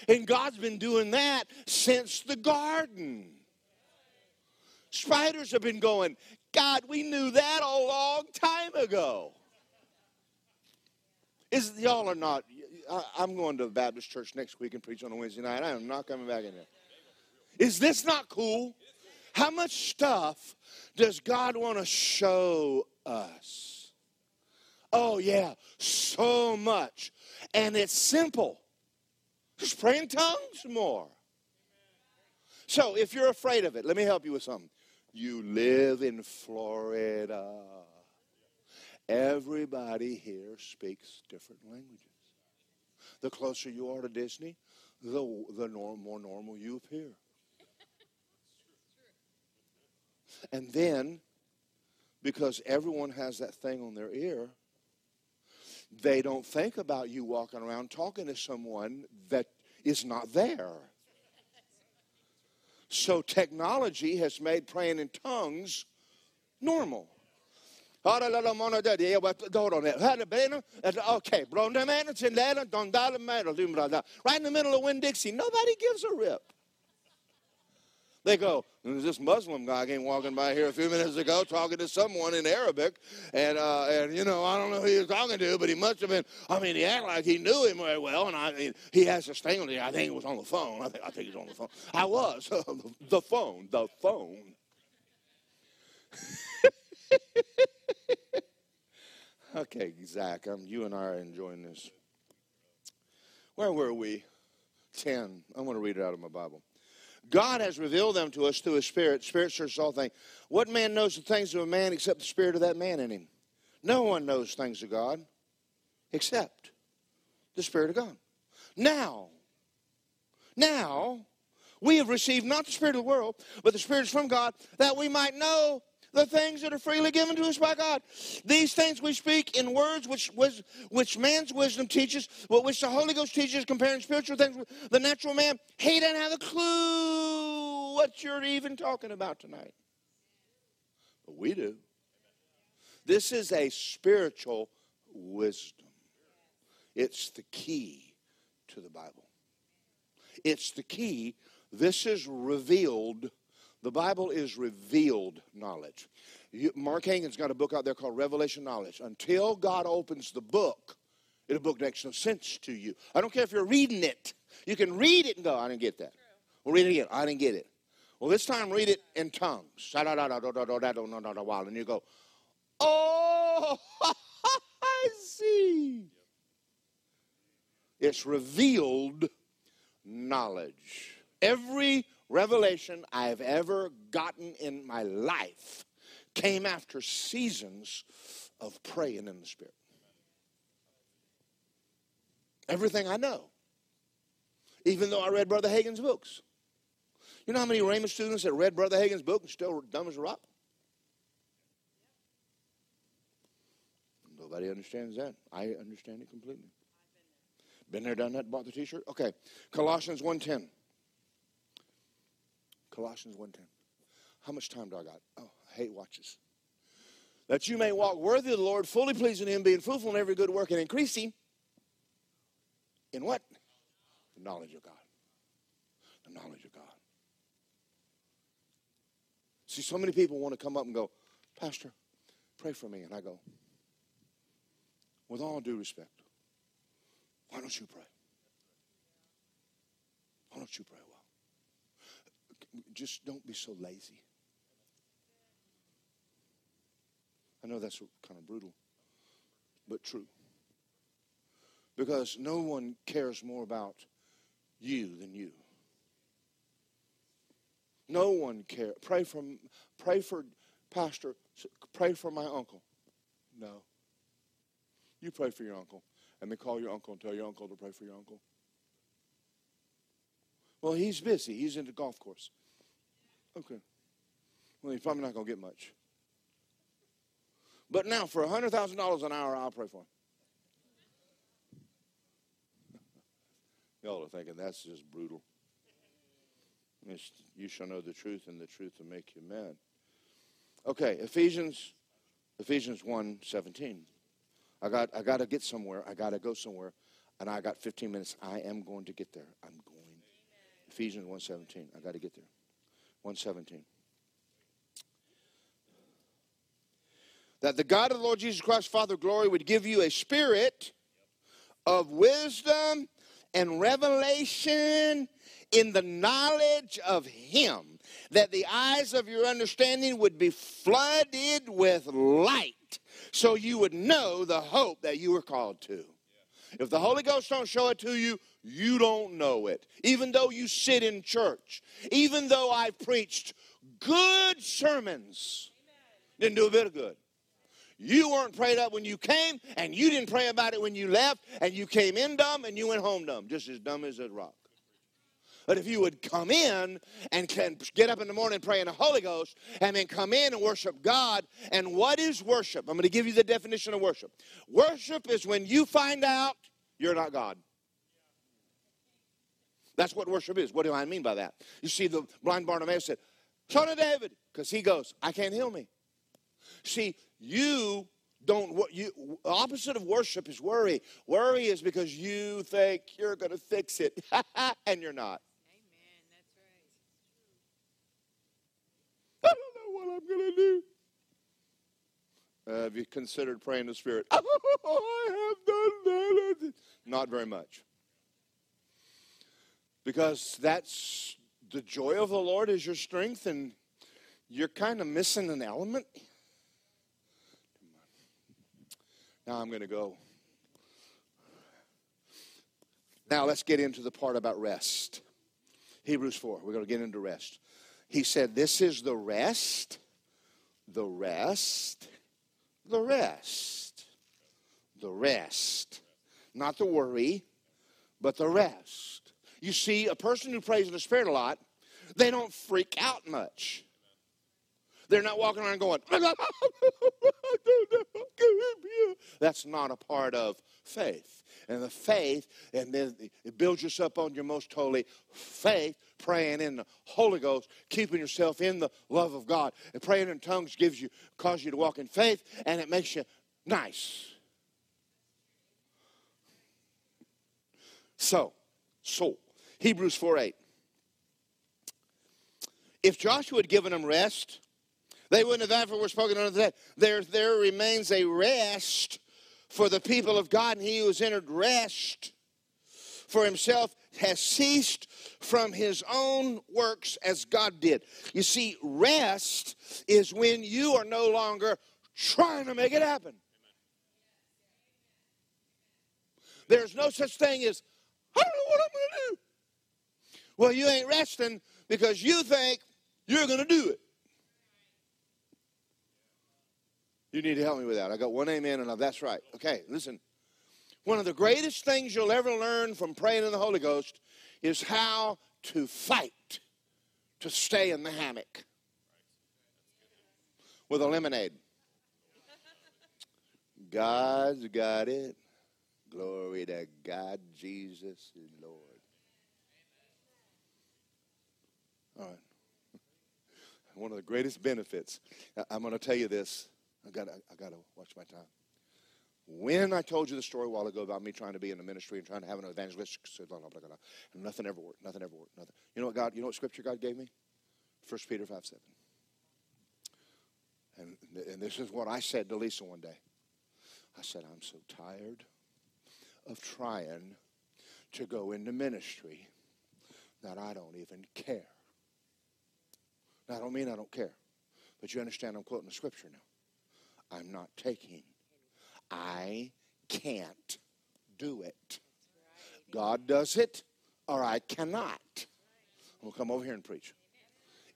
And God's been doing that since the garden. Spiders have been going, God, we knew that a long time ago. Is y'all are not? I'm going to the Baptist church next week and preach on a Wednesday night. I am not coming back in there. Is this not cool? How much stuff does God want to show us? Oh, yeah, so much. And it's simple. Just pray in tongues more. So, if you're afraid of it, let me help you with something. You live in Florida. Everybody here speaks different languages. The closer you are to Disney, the, the more normal you appear. And then, because everyone has that thing on their ear, they don't think about you walking around talking to someone that is not there. So technology has made praying in tongues normal. Okay, right in the middle of Winn Dixie, nobody gives a rip. They go, there's this Muslim guy came walking by here a few minutes ago talking to someone in Arabic, and uh, and you know I don't know who he was talking to, but he must have been. I mean, he acted like he knew him very well, and I mean, he has this thing. I think it was on the phone. I think I think he's on the phone. I was the phone, the phone. okay, Zach, um, you and I are enjoying this. Where were we? Ten. I want to read it out of my Bible. God has revealed them to us through His Spirit. Spirit searches all things. What man knows the things of a man except the Spirit of that man in him? No one knows things of God except the Spirit of God. Now, now, we have received not the Spirit of the world, but the Spirit from God, that we might know the things that are freely given to us by God. These things we speak in words which, which, which man's wisdom teaches, but which the Holy Ghost teaches, comparing spiritual things with the natural man. He doesn't have a clue what you're even talking about tonight. But we do. This is a spiritual wisdom. It's the key to the Bible. It's the key. This is revealed the Bible is revealed knowledge. You, Mark Hagen's got a book out there called Revelation Knowledge. Until God opens the book, the book makes no sense to you. I don't care if you're reading it. You can read it and go, I didn't get that. Well, read it again. I didn't get it. Well, this time read it in tongues. And you go, oh, I see. It's revealed knowledge. Every revelation I've ever gotten in my life came after seasons of praying in the Spirit. Everything I know, even though I read Brother Hagin's books. You know how many Rhema students that read Brother Hagin's book and still dumb as a rock? Nobody understands that. I understand it completely. Been there, done that, bought the t-shirt? Okay. Colossians 1.10. Colossians 1.10. How much time do I got? Oh, I hate watches. That you may walk worthy of the Lord, fully pleasing Him, being fruitful in every good work, and increasing in what? The knowledge of God. The knowledge of God. See, so many people want to come up and go, Pastor, pray for me. And I go, with all due respect, why don't you pray? Why don't you pray? Just don't be so lazy. I know that's kind of brutal, but true. Because no one cares more about you than you. No one cares. Pray for, pray for, Pastor, pray for my uncle. No. You pray for your uncle. And then call your uncle and tell your uncle to pray for your uncle. Well, he's busy. He's in the golf course. Okay. Well, he's probably not going to get much. But now, for $100,000 an hour, I'll pray for him. Y'all are thinking that's just brutal. It's, you shall know the truth, and the truth will make you mad. Okay, Ephesians, Ephesians 1 17. I got, I got to get somewhere. I got to go somewhere. And I got 15 minutes. I am going to get there. I'm going. Ephesians 1.17. I got to get there. 1.17. That the God of the Lord Jesus Christ, Father glory, would give you a spirit of wisdom and revelation in the knowledge of Him, that the eyes of your understanding would be flooded with light so you would know the hope that you were called to. If the Holy Ghost don't show it to you, you don't know it. Even though you sit in church, even though I've preached good sermons, didn't do a bit of good. You weren't prayed up when you came, and you didn't pray about it when you left, and you came in dumb and you went home dumb, just as dumb as a rock. But if you would come in and can get up in the morning pray in the Holy Ghost, and then come in and worship God. And what is worship? I'm going to give you the definition of worship. Worship is when you find out you're not God. That's what worship is. What do I mean by that? You see, the blind Bartimaeus said, Son of David, because he goes, I can't heal me. See, you don't what you opposite of worship is worry. Worry is because you think you're going to fix it and you're not. Amen. That's right. I don't know what I'm going to do. Uh, have you considered praying the Spirit? Oh, I have done that. Not very much. Because that's the joy of the Lord is your strength, and you're kind of missing an element. Now I'm going to go. Now let's get into the part about rest. Hebrews 4. We're going to get into rest. He said, This is the rest, the rest, the rest, the rest. Not the worry, but the rest. You see, a person who prays in the Spirit a lot, they don't freak out much. They're not walking around going, That's not a part of faith. And the faith, and then it builds yourself on your most holy faith, praying in the Holy Ghost, keeping yourself in the love of God. And praying in tongues gives you, causes you to walk in faith, and it makes you nice. So, so, Hebrews 4 8. If Joshua had given them rest, they wouldn't have were spoken unto that. There, there remains a rest for the people of God, and he who has entered rest for himself has ceased from his own works as God did. You see, rest is when you are no longer trying to make it happen. There's no such thing as, I don't know what I'm going to do. Well, you ain't resting because you think you're going to do it. You need to help me with that. I got one amen and a, that's right. Okay, listen. One of the greatest things you'll ever learn from praying in the Holy Ghost is how to fight to stay in the hammock with a lemonade. God's got it. Glory to God, Jesus is Lord. All right. one of the greatest benefits. I'm going to tell you this. I got I got to watch my time. When I told you the story a while ago about me trying to be in the ministry and trying to have an evangelistic, nothing ever worked. Nothing ever worked. Nothing. You know what God? You know what scripture God gave me? 1 Peter five seven. And and this is what I said to Lisa one day. I said, I'm so tired of trying to go into ministry that I don't even care. Now, I don't mean I don't care, but you understand I'm quoting the scripture now. I'm not taking. I can't do it. God does it, or I cannot. We'll come over here and preach.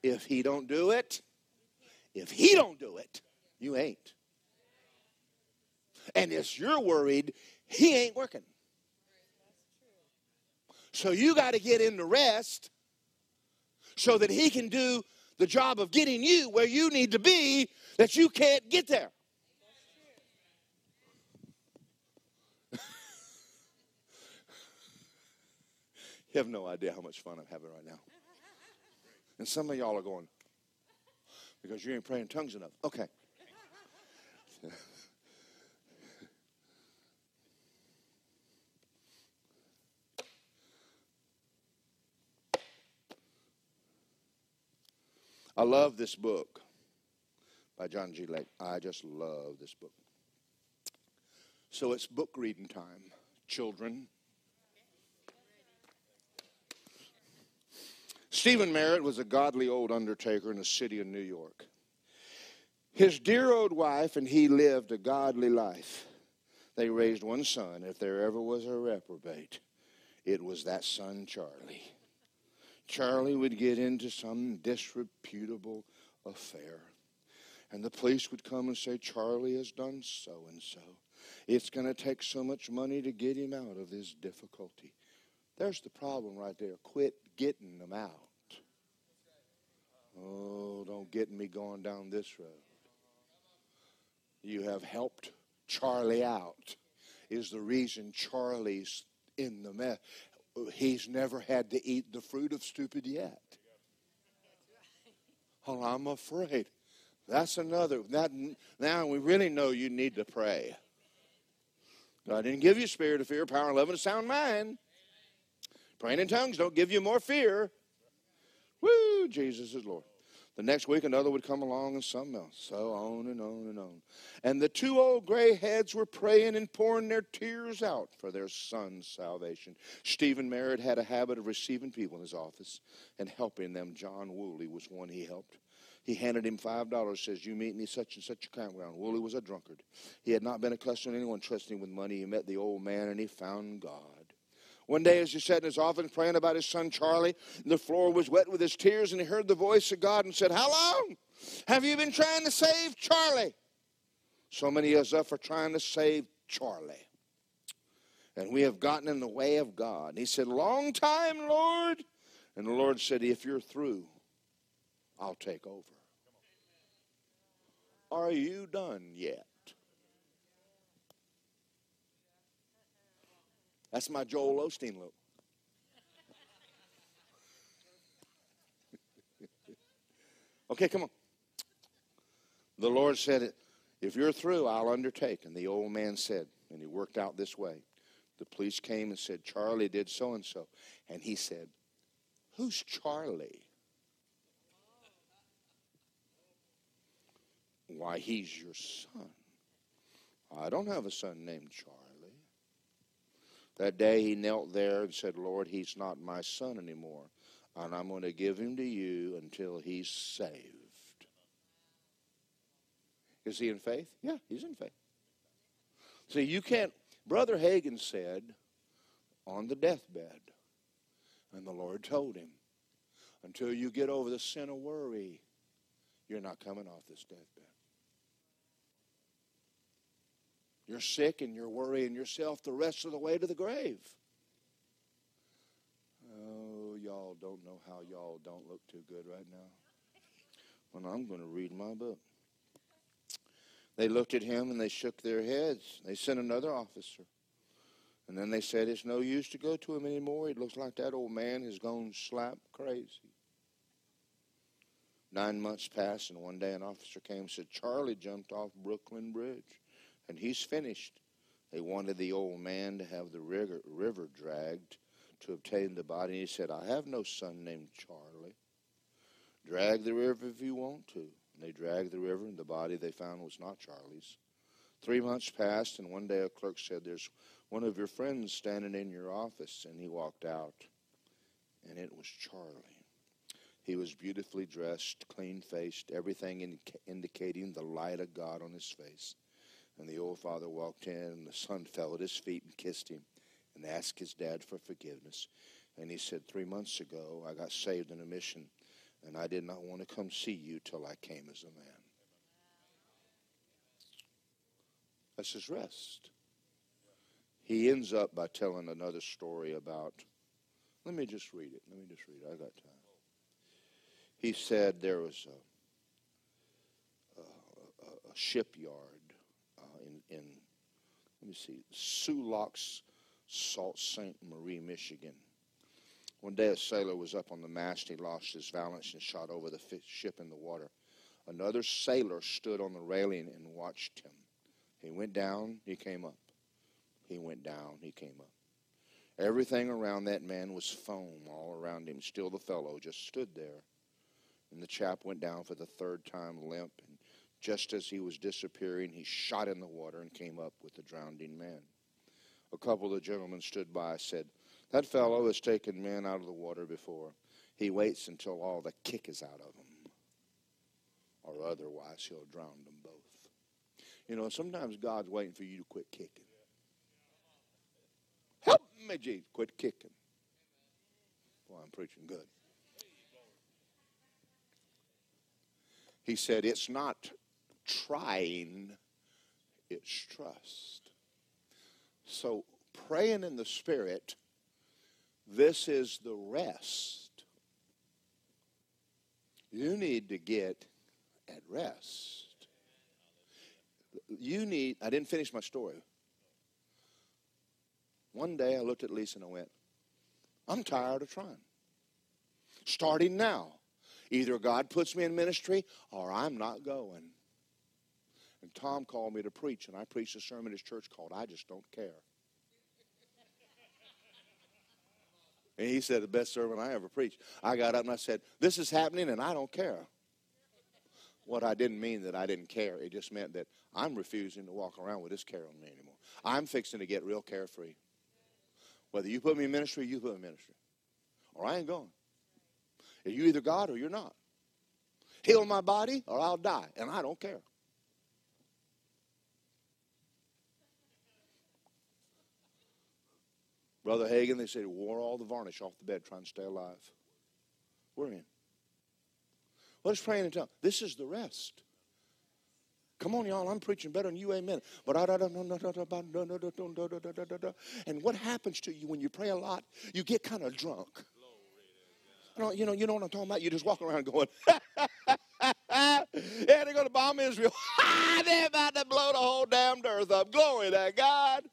If He don't do it, if He don't do it, you ain't. And if you're worried, He ain't working. So you got to get in the rest so that He can do the job of getting you where you need to be that you can't get there. you have no idea how much fun I'm having right now. And some of y'all are going, because you ain't praying tongues enough. Okay. I love this book by John G. Lake. I just love this book. So it's book reading time. Children. Stephen Merritt was a godly old undertaker in the city of New York. His dear old wife and he lived a godly life. They raised one son. If there ever was a reprobate, it was that son, Charlie. Charlie would get into some disreputable affair. And the police would come and say, Charlie has done so and so. It's going to take so much money to get him out of this difficulty. There's the problem right there. Quit getting them out. Oh, don't get me going down this road. You have helped Charlie out, is the reason Charlie's in the mess he's never had to eat the fruit of stupid yet. Well, I'm afraid. That's another. That, now we really know you need to pray. God didn't give you spirit of fear, power, love, and a sound mind. Praying in tongues don't give you more fear. Woo, Jesus is Lord. The next week, another would come along and something else. So on and on and on. And the two old gray heads were praying and pouring their tears out for their son's salvation. Stephen Merritt had a habit of receiving people in his office and helping them. John Woolley was one he helped. He handed him five dollars, says, You meet me such and such a campground. Woolley was a drunkard. He had not been accustomed to anyone trusting him with money. He met the old man and he found God. One day, as he sat in his office praying about his son Charlie, the floor was wet with his tears, and he heard the voice of God and said, How long have you been trying to save Charlie? So many of us are trying to save Charlie. And we have gotten in the way of God. And he said, Long time, Lord. And the Lord said, If you're through, I'll take over. Are you done yet? That's my Joel Osteen look. okay, come on. The Lord said, If you're through, I'll undertake. And the old man said, and he worked out this way. The police came and said, Charlie did so and so. And he said, Who's Charlie? Why, he's your son. I don't have a son named Charlie. That day he knelt there and said, Lord, he's not my son anymore, and I'm going to give him to you until he's saved. Is he in faith? Yeah, he's in faith. See, you can't, Brother Hagin said on the deathbed, and the Lord told him, until you get over the sin of worry, you're not coming off this deathbed. You're sick and you're worrying yourself the rest of the way to the grave. Oh, y'all don't know how y'all don't look too good right now. Well, I'm going to read my book. They looked at him and they shook their heads. They sent another officer. And then they said, It's no use to go to him anymore. It looks like that old man has gone slap crazy. Nine months passed, and one day an officer came and said, Charlie jumped off Brooklyn Bridge, and he's finished. They wanted the old man to have the river, dragged to obtain the body. And he said, I have no son named Charlie. Drag the river if you want to. And they dragged the river, and the body they found was not Charlie's. Three months passed, and one day a clerk said, There's one of your friends standing in your office. And he walked out, and it was Charlie. He was beautifully dressed, clean faced, everything in, indicating the light of God on his face. And the old father walked in, and the son fell at his feet and kissed him and asked his dad for forgiveness. And he said, Three months ago, I got saved in a mission, and I did not want to come see you till I came as a man. That's his rest. He ends up by telling another story about, let me just read it. Let me just read it. I got time. He said there was a, a, a shipyard in, let me see, Soo Locks, Sault Ste. Marie, Michigan. One day a sailor was up on the mast. He lost his balance and shot over the ship in the water. Another sailor stood on the railing and watched him. He went down, he came up. He went down, he came up. Everything around that man was foam all around him. Still, the fellow just stood there. And the chap went down for the third time limp. Just as he was disappearing, he shot in the water and came up with the drowning man. A couple of the gentlemen stood by said, That fellow has taken men out of the water before. He waits until all the kick is out of them, or otherwise he'll drown them both. You know, sometimes God's waiting for you to quit kicking. Help me, Jesus. Quit kicking. Well, I'm preaching good. He said, It's not trying, it's trust. So, praying in the Spirit, this is the rest. You need to get at rest you need, I didn't finish my story. One day I looked at Lisa and I went, I'm tired of trying. Starting now. Either God puts me in ministry or I'm not going. And Tom called me to preach, and I preached a sermon at his church called I Just Don't Care. And he said, the best sermon I ever preached. I got up and I said, This is happening and I don't care. What I didn't mean that I didn't care. It just meant that I'm refusing to walk around with this care on me anymore. I'm fixing to get real carefree. Whether you put me in ministry, you put me in ministry. Or I ain't going. You either God or you're not. Heal my body or I'll die. And I don't care. Brother Hagin, they said wore all the varnish off the bed trying to stay alive. We're in. Let us pray in tongues. This is the rest. Come on, y'all. I'm preaching better than you. Amen. But and what happens to you when you pray a lot? You get kind of drunk. You know, you know, you know what I'm talking about. You just walk around going, "Yeah, they're going to bomb Israel. they're about to blow the whole damn earth up. Glory to God."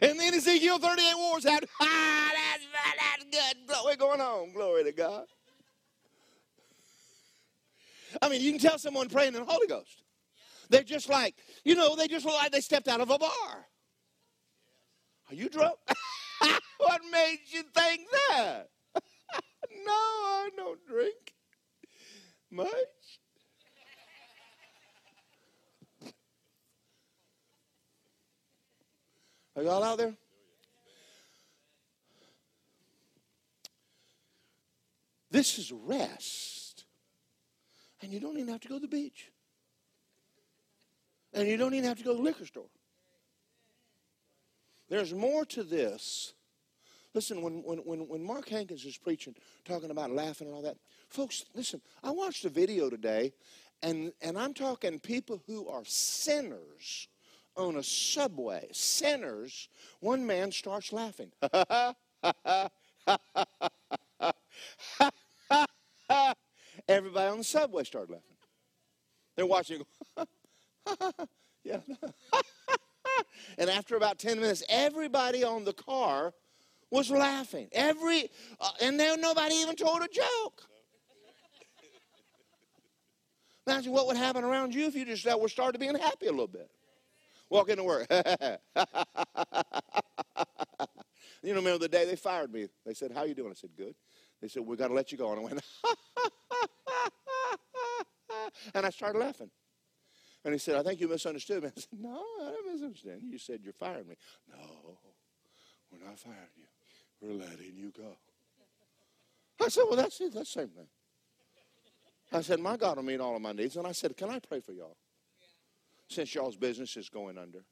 And then Ezekiel 38 wars out. Ah, that's, that's good. We're going home. Glory to God. I mean, you can tell someone praying in the Holy Ghost. They're just like, you know, they just look like they stepped out of a bar. Are you drunk? what made you think that? no, I don't drink much. Are y'all out there? This is rest. And you don't even have to go to the beach. And you don't even have to go to the liquor store. There's more to this. Listen, when, when, when, Mark Hankins is preaching, talking about laughing and all that, folks, listen, I watched a video today, and, and I'm talking people who are sinners on a subway. Sinners. One man starts laughing. Everybody on the subway started laughing. They're watching. yeah. and after about 10 minutes, everybody on the car was laughing. Every, uh, and then nobody even told a joke. Imagine what would happen around you if you just were started being happy a little bit. Walk into work. you know, remember the day they fired me? They said, How you doing? I said, Good. They said, We got to let you go. And I went, and I started laughing. And he said, I think you misunderstood me. I said, No, I didn't misunderstand you. You said you're firing me. No, we're not firing you. We're letting you go. I said, Well, that's it. That's the same thing. I said, My God will meet all of my needs. And I said, Can I pray for y'all? Since y'all's business is going under.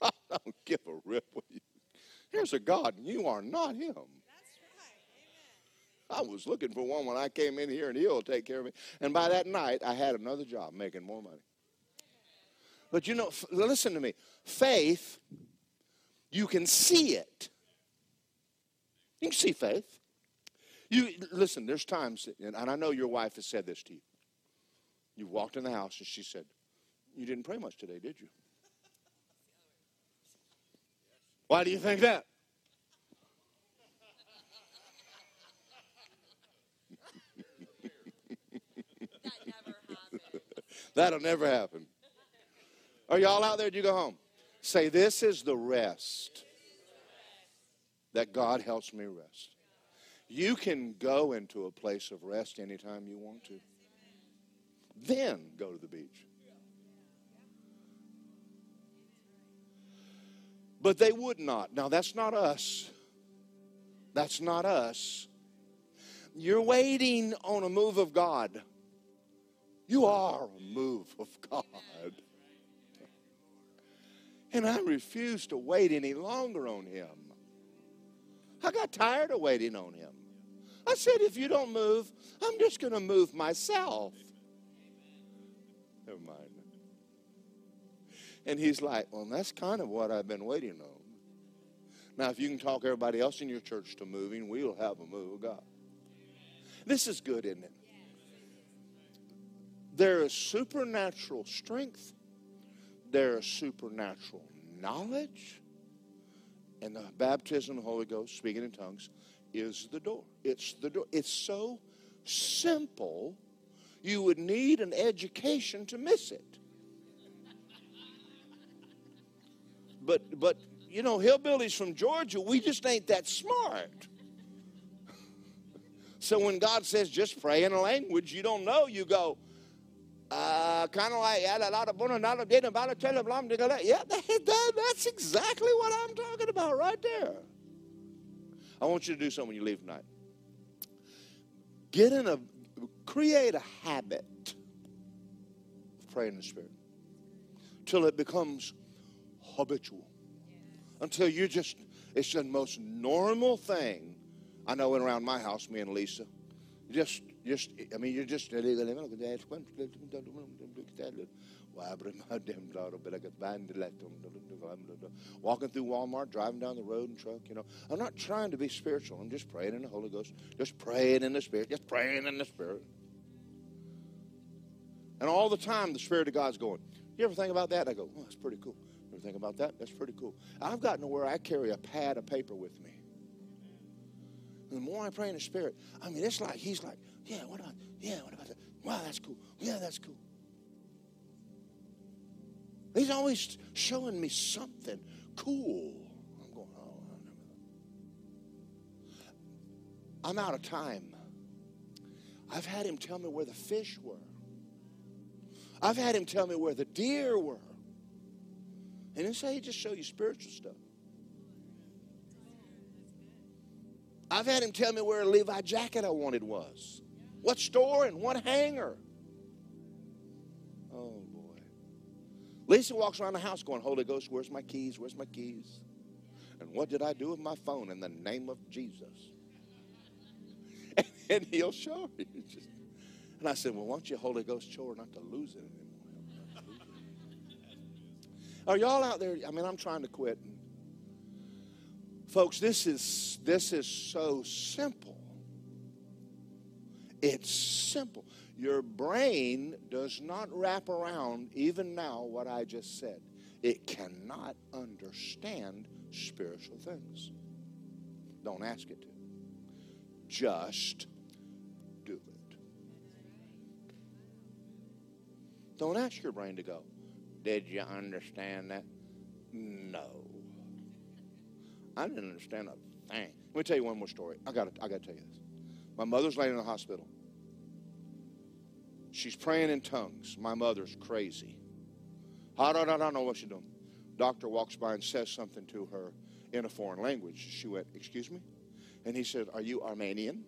I don't give a rip with you. Here's a God, and you are not Him. I was looking for one when I came in here, and He'll take care of me. And by that night, I had another job making more money. But you know, listen to me. Faith, you can see it. You can see faith. You listen. There's times, and I know your wife has said this to you. You walked in the house, and she said, "You didn't pray much today, did you?" Why do you think that? That'll never happen. Are y'all out there? Do you go home? Say, This is the rest that God helps me rest. You can go into a place of rest anytime you want to. Then go to the beach. But they would not. Now, that's not us. That's not us. You're waiting on a move of God. You are a move of God. And I refuse to wait any longer on Him. I got tired of waiting on Him. I said, if you don't move, I'm just going to move myself. Never mind. And he's like, Well, that's kind of what I've been waiting on. Now, if you can talk everybody else in your church to moving, we'll have a move of God. This is good, isn't it? There is supernatural strength, there is supernatural knowledge, and the baptism of the Holy Ghost, speaking in tongues, is the door. It's the door. It's so simple, you would need an education to miss it. But, but you know, hillbillies from Georgia, we just ain't that smart. So when God says just pray in a language you don't know, you go, uh, kind of like, yeah, that's exactly what I'm talking about right there. I want you to do something when you leave tonight. Get in a, create a habit of praying in the Spirit till it becomes habitual. Until you just, it's the most normal thing. I know in around my house, me and Lisa, just, just, I mean, you're just, Walking through Walmart, driving down the road in truck, you know. I'm not trying to be spiritual. I'm just praying in the Holy Ghost. Just praying in the Spirit. Just praying in the Spirit. And all the time, the Spirit of God's going, You ever think about that? I go, Oh, that's pretty cool. You ever think about that? That's pretty cool. I've gotten to where I carry a pad of paper with me. And the more I pray in the Spirit, I mean, it's like, He's like, Yeah, what about, yeah, what about that? Wow, that's cool. Yeah, that's cool. He's always showing me something cool. I'm going, oh, I'm out of time. I've had him tell me where the fish were. I've had him tell me where the deer were. And then say he just show you spiritual stuff. I've had him tell me where a Levi jacket I wanted was. What store and what hanger. Oh boy. Lisa walks around the house going, Holy Ghost, where's my keys? Where's my keys? And what did I do with my phone in the name of Jesus? And, he'll show you. And I said, Well, why don't you, Holy Ghost, her not to lose it anymore? Are y'all out there? I mean, I'm trying to quit. Folks, this is this is so simple. It's simple. Your brain does not wrap around, even now, what I just said. It cannot understand spiritual things. Don't ask it to. Just Don't ask your brain to go. Did you understand that? No. I didn't understand a thing. Let me tell you one more story. I got I got to tell you this. My mother's laying in the hospital. She's praying in tongues. My mother's crazy. I don't, I don't know what she's doing. Doctor walks by and says something to her in a foreign language. She went, Excuse me? And he said, Are you Armenian?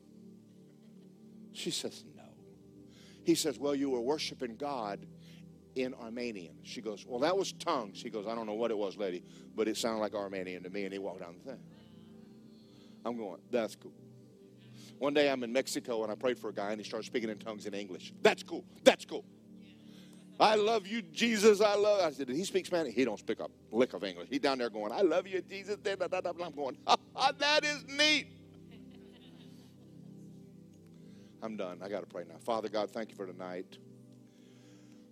She says, No. He says, Well, you were worshiping God in Armenian. She goes, Well, that was tongues. He goes, I don't know what it was, lady, but it sounded like Armenian to me. And he walked down the thing. I'm going, That's cool. One day I'm in Mexico and I prayed for a guy and he started speaking in tongues in English. That's cool. That's cool. I love you, Jesus. I love. I said, did he speak Spanish? He don't speak a lick of English. He down there going, I love you, Jesus. I'm going, that is neat. I'm done. I got to pray now. Father God, thank you for tonight.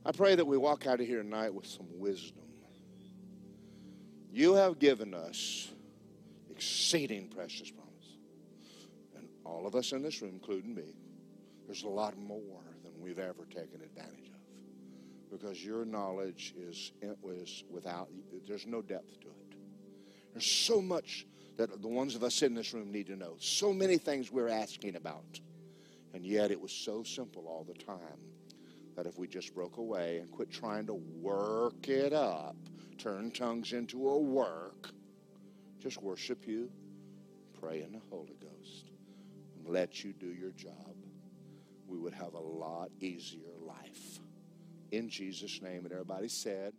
I pray that we walk out of here tonight with some wisdom. You have given us exceeding precious promise. And all of us in this room, including me, there's a lot more than we've ever taken advantage of. Because your knowledge is, is without, there's no depth to it. There's so much that the ones of us in this room need to know. So many things we're asking about. And yet it was so simple all the time that if we just broke away and quit trying to work it up, turn tongues into a work, just worship you, pray in the Holy Ghost, and let you do your job, we would have a lot easier life. In Jesus' name, and everybody said,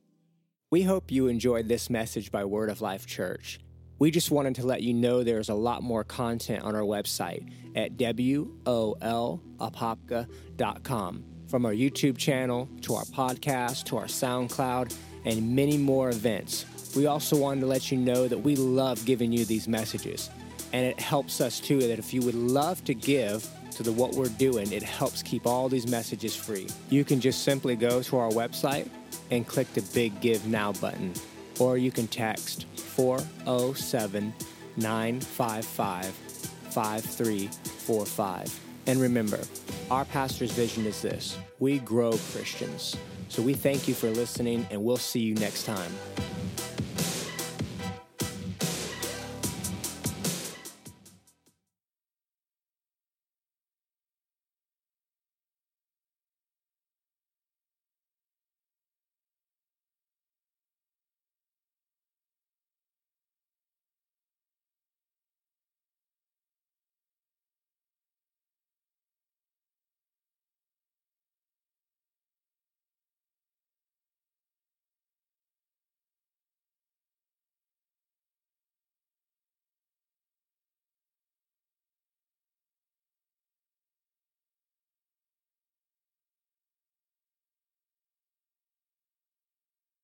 We hope you enjoyed this message by Word of Life Church. We just wanted to let you know there's a lot more content on our website at wolapopka.com. From our YouTube channel to our podcast to our SoundCloud and many more events. We also wanted to let you know that we love giving you these messages. And it helps us too that if you would love to give to the what we're doing, it helps keep all these messages free. You can just simply go to our website and click the big give now button or you can text 407 955 5345. And remember, our pastor's vision is this we grow Christians. So we thank you for listening, and we'll see you next time.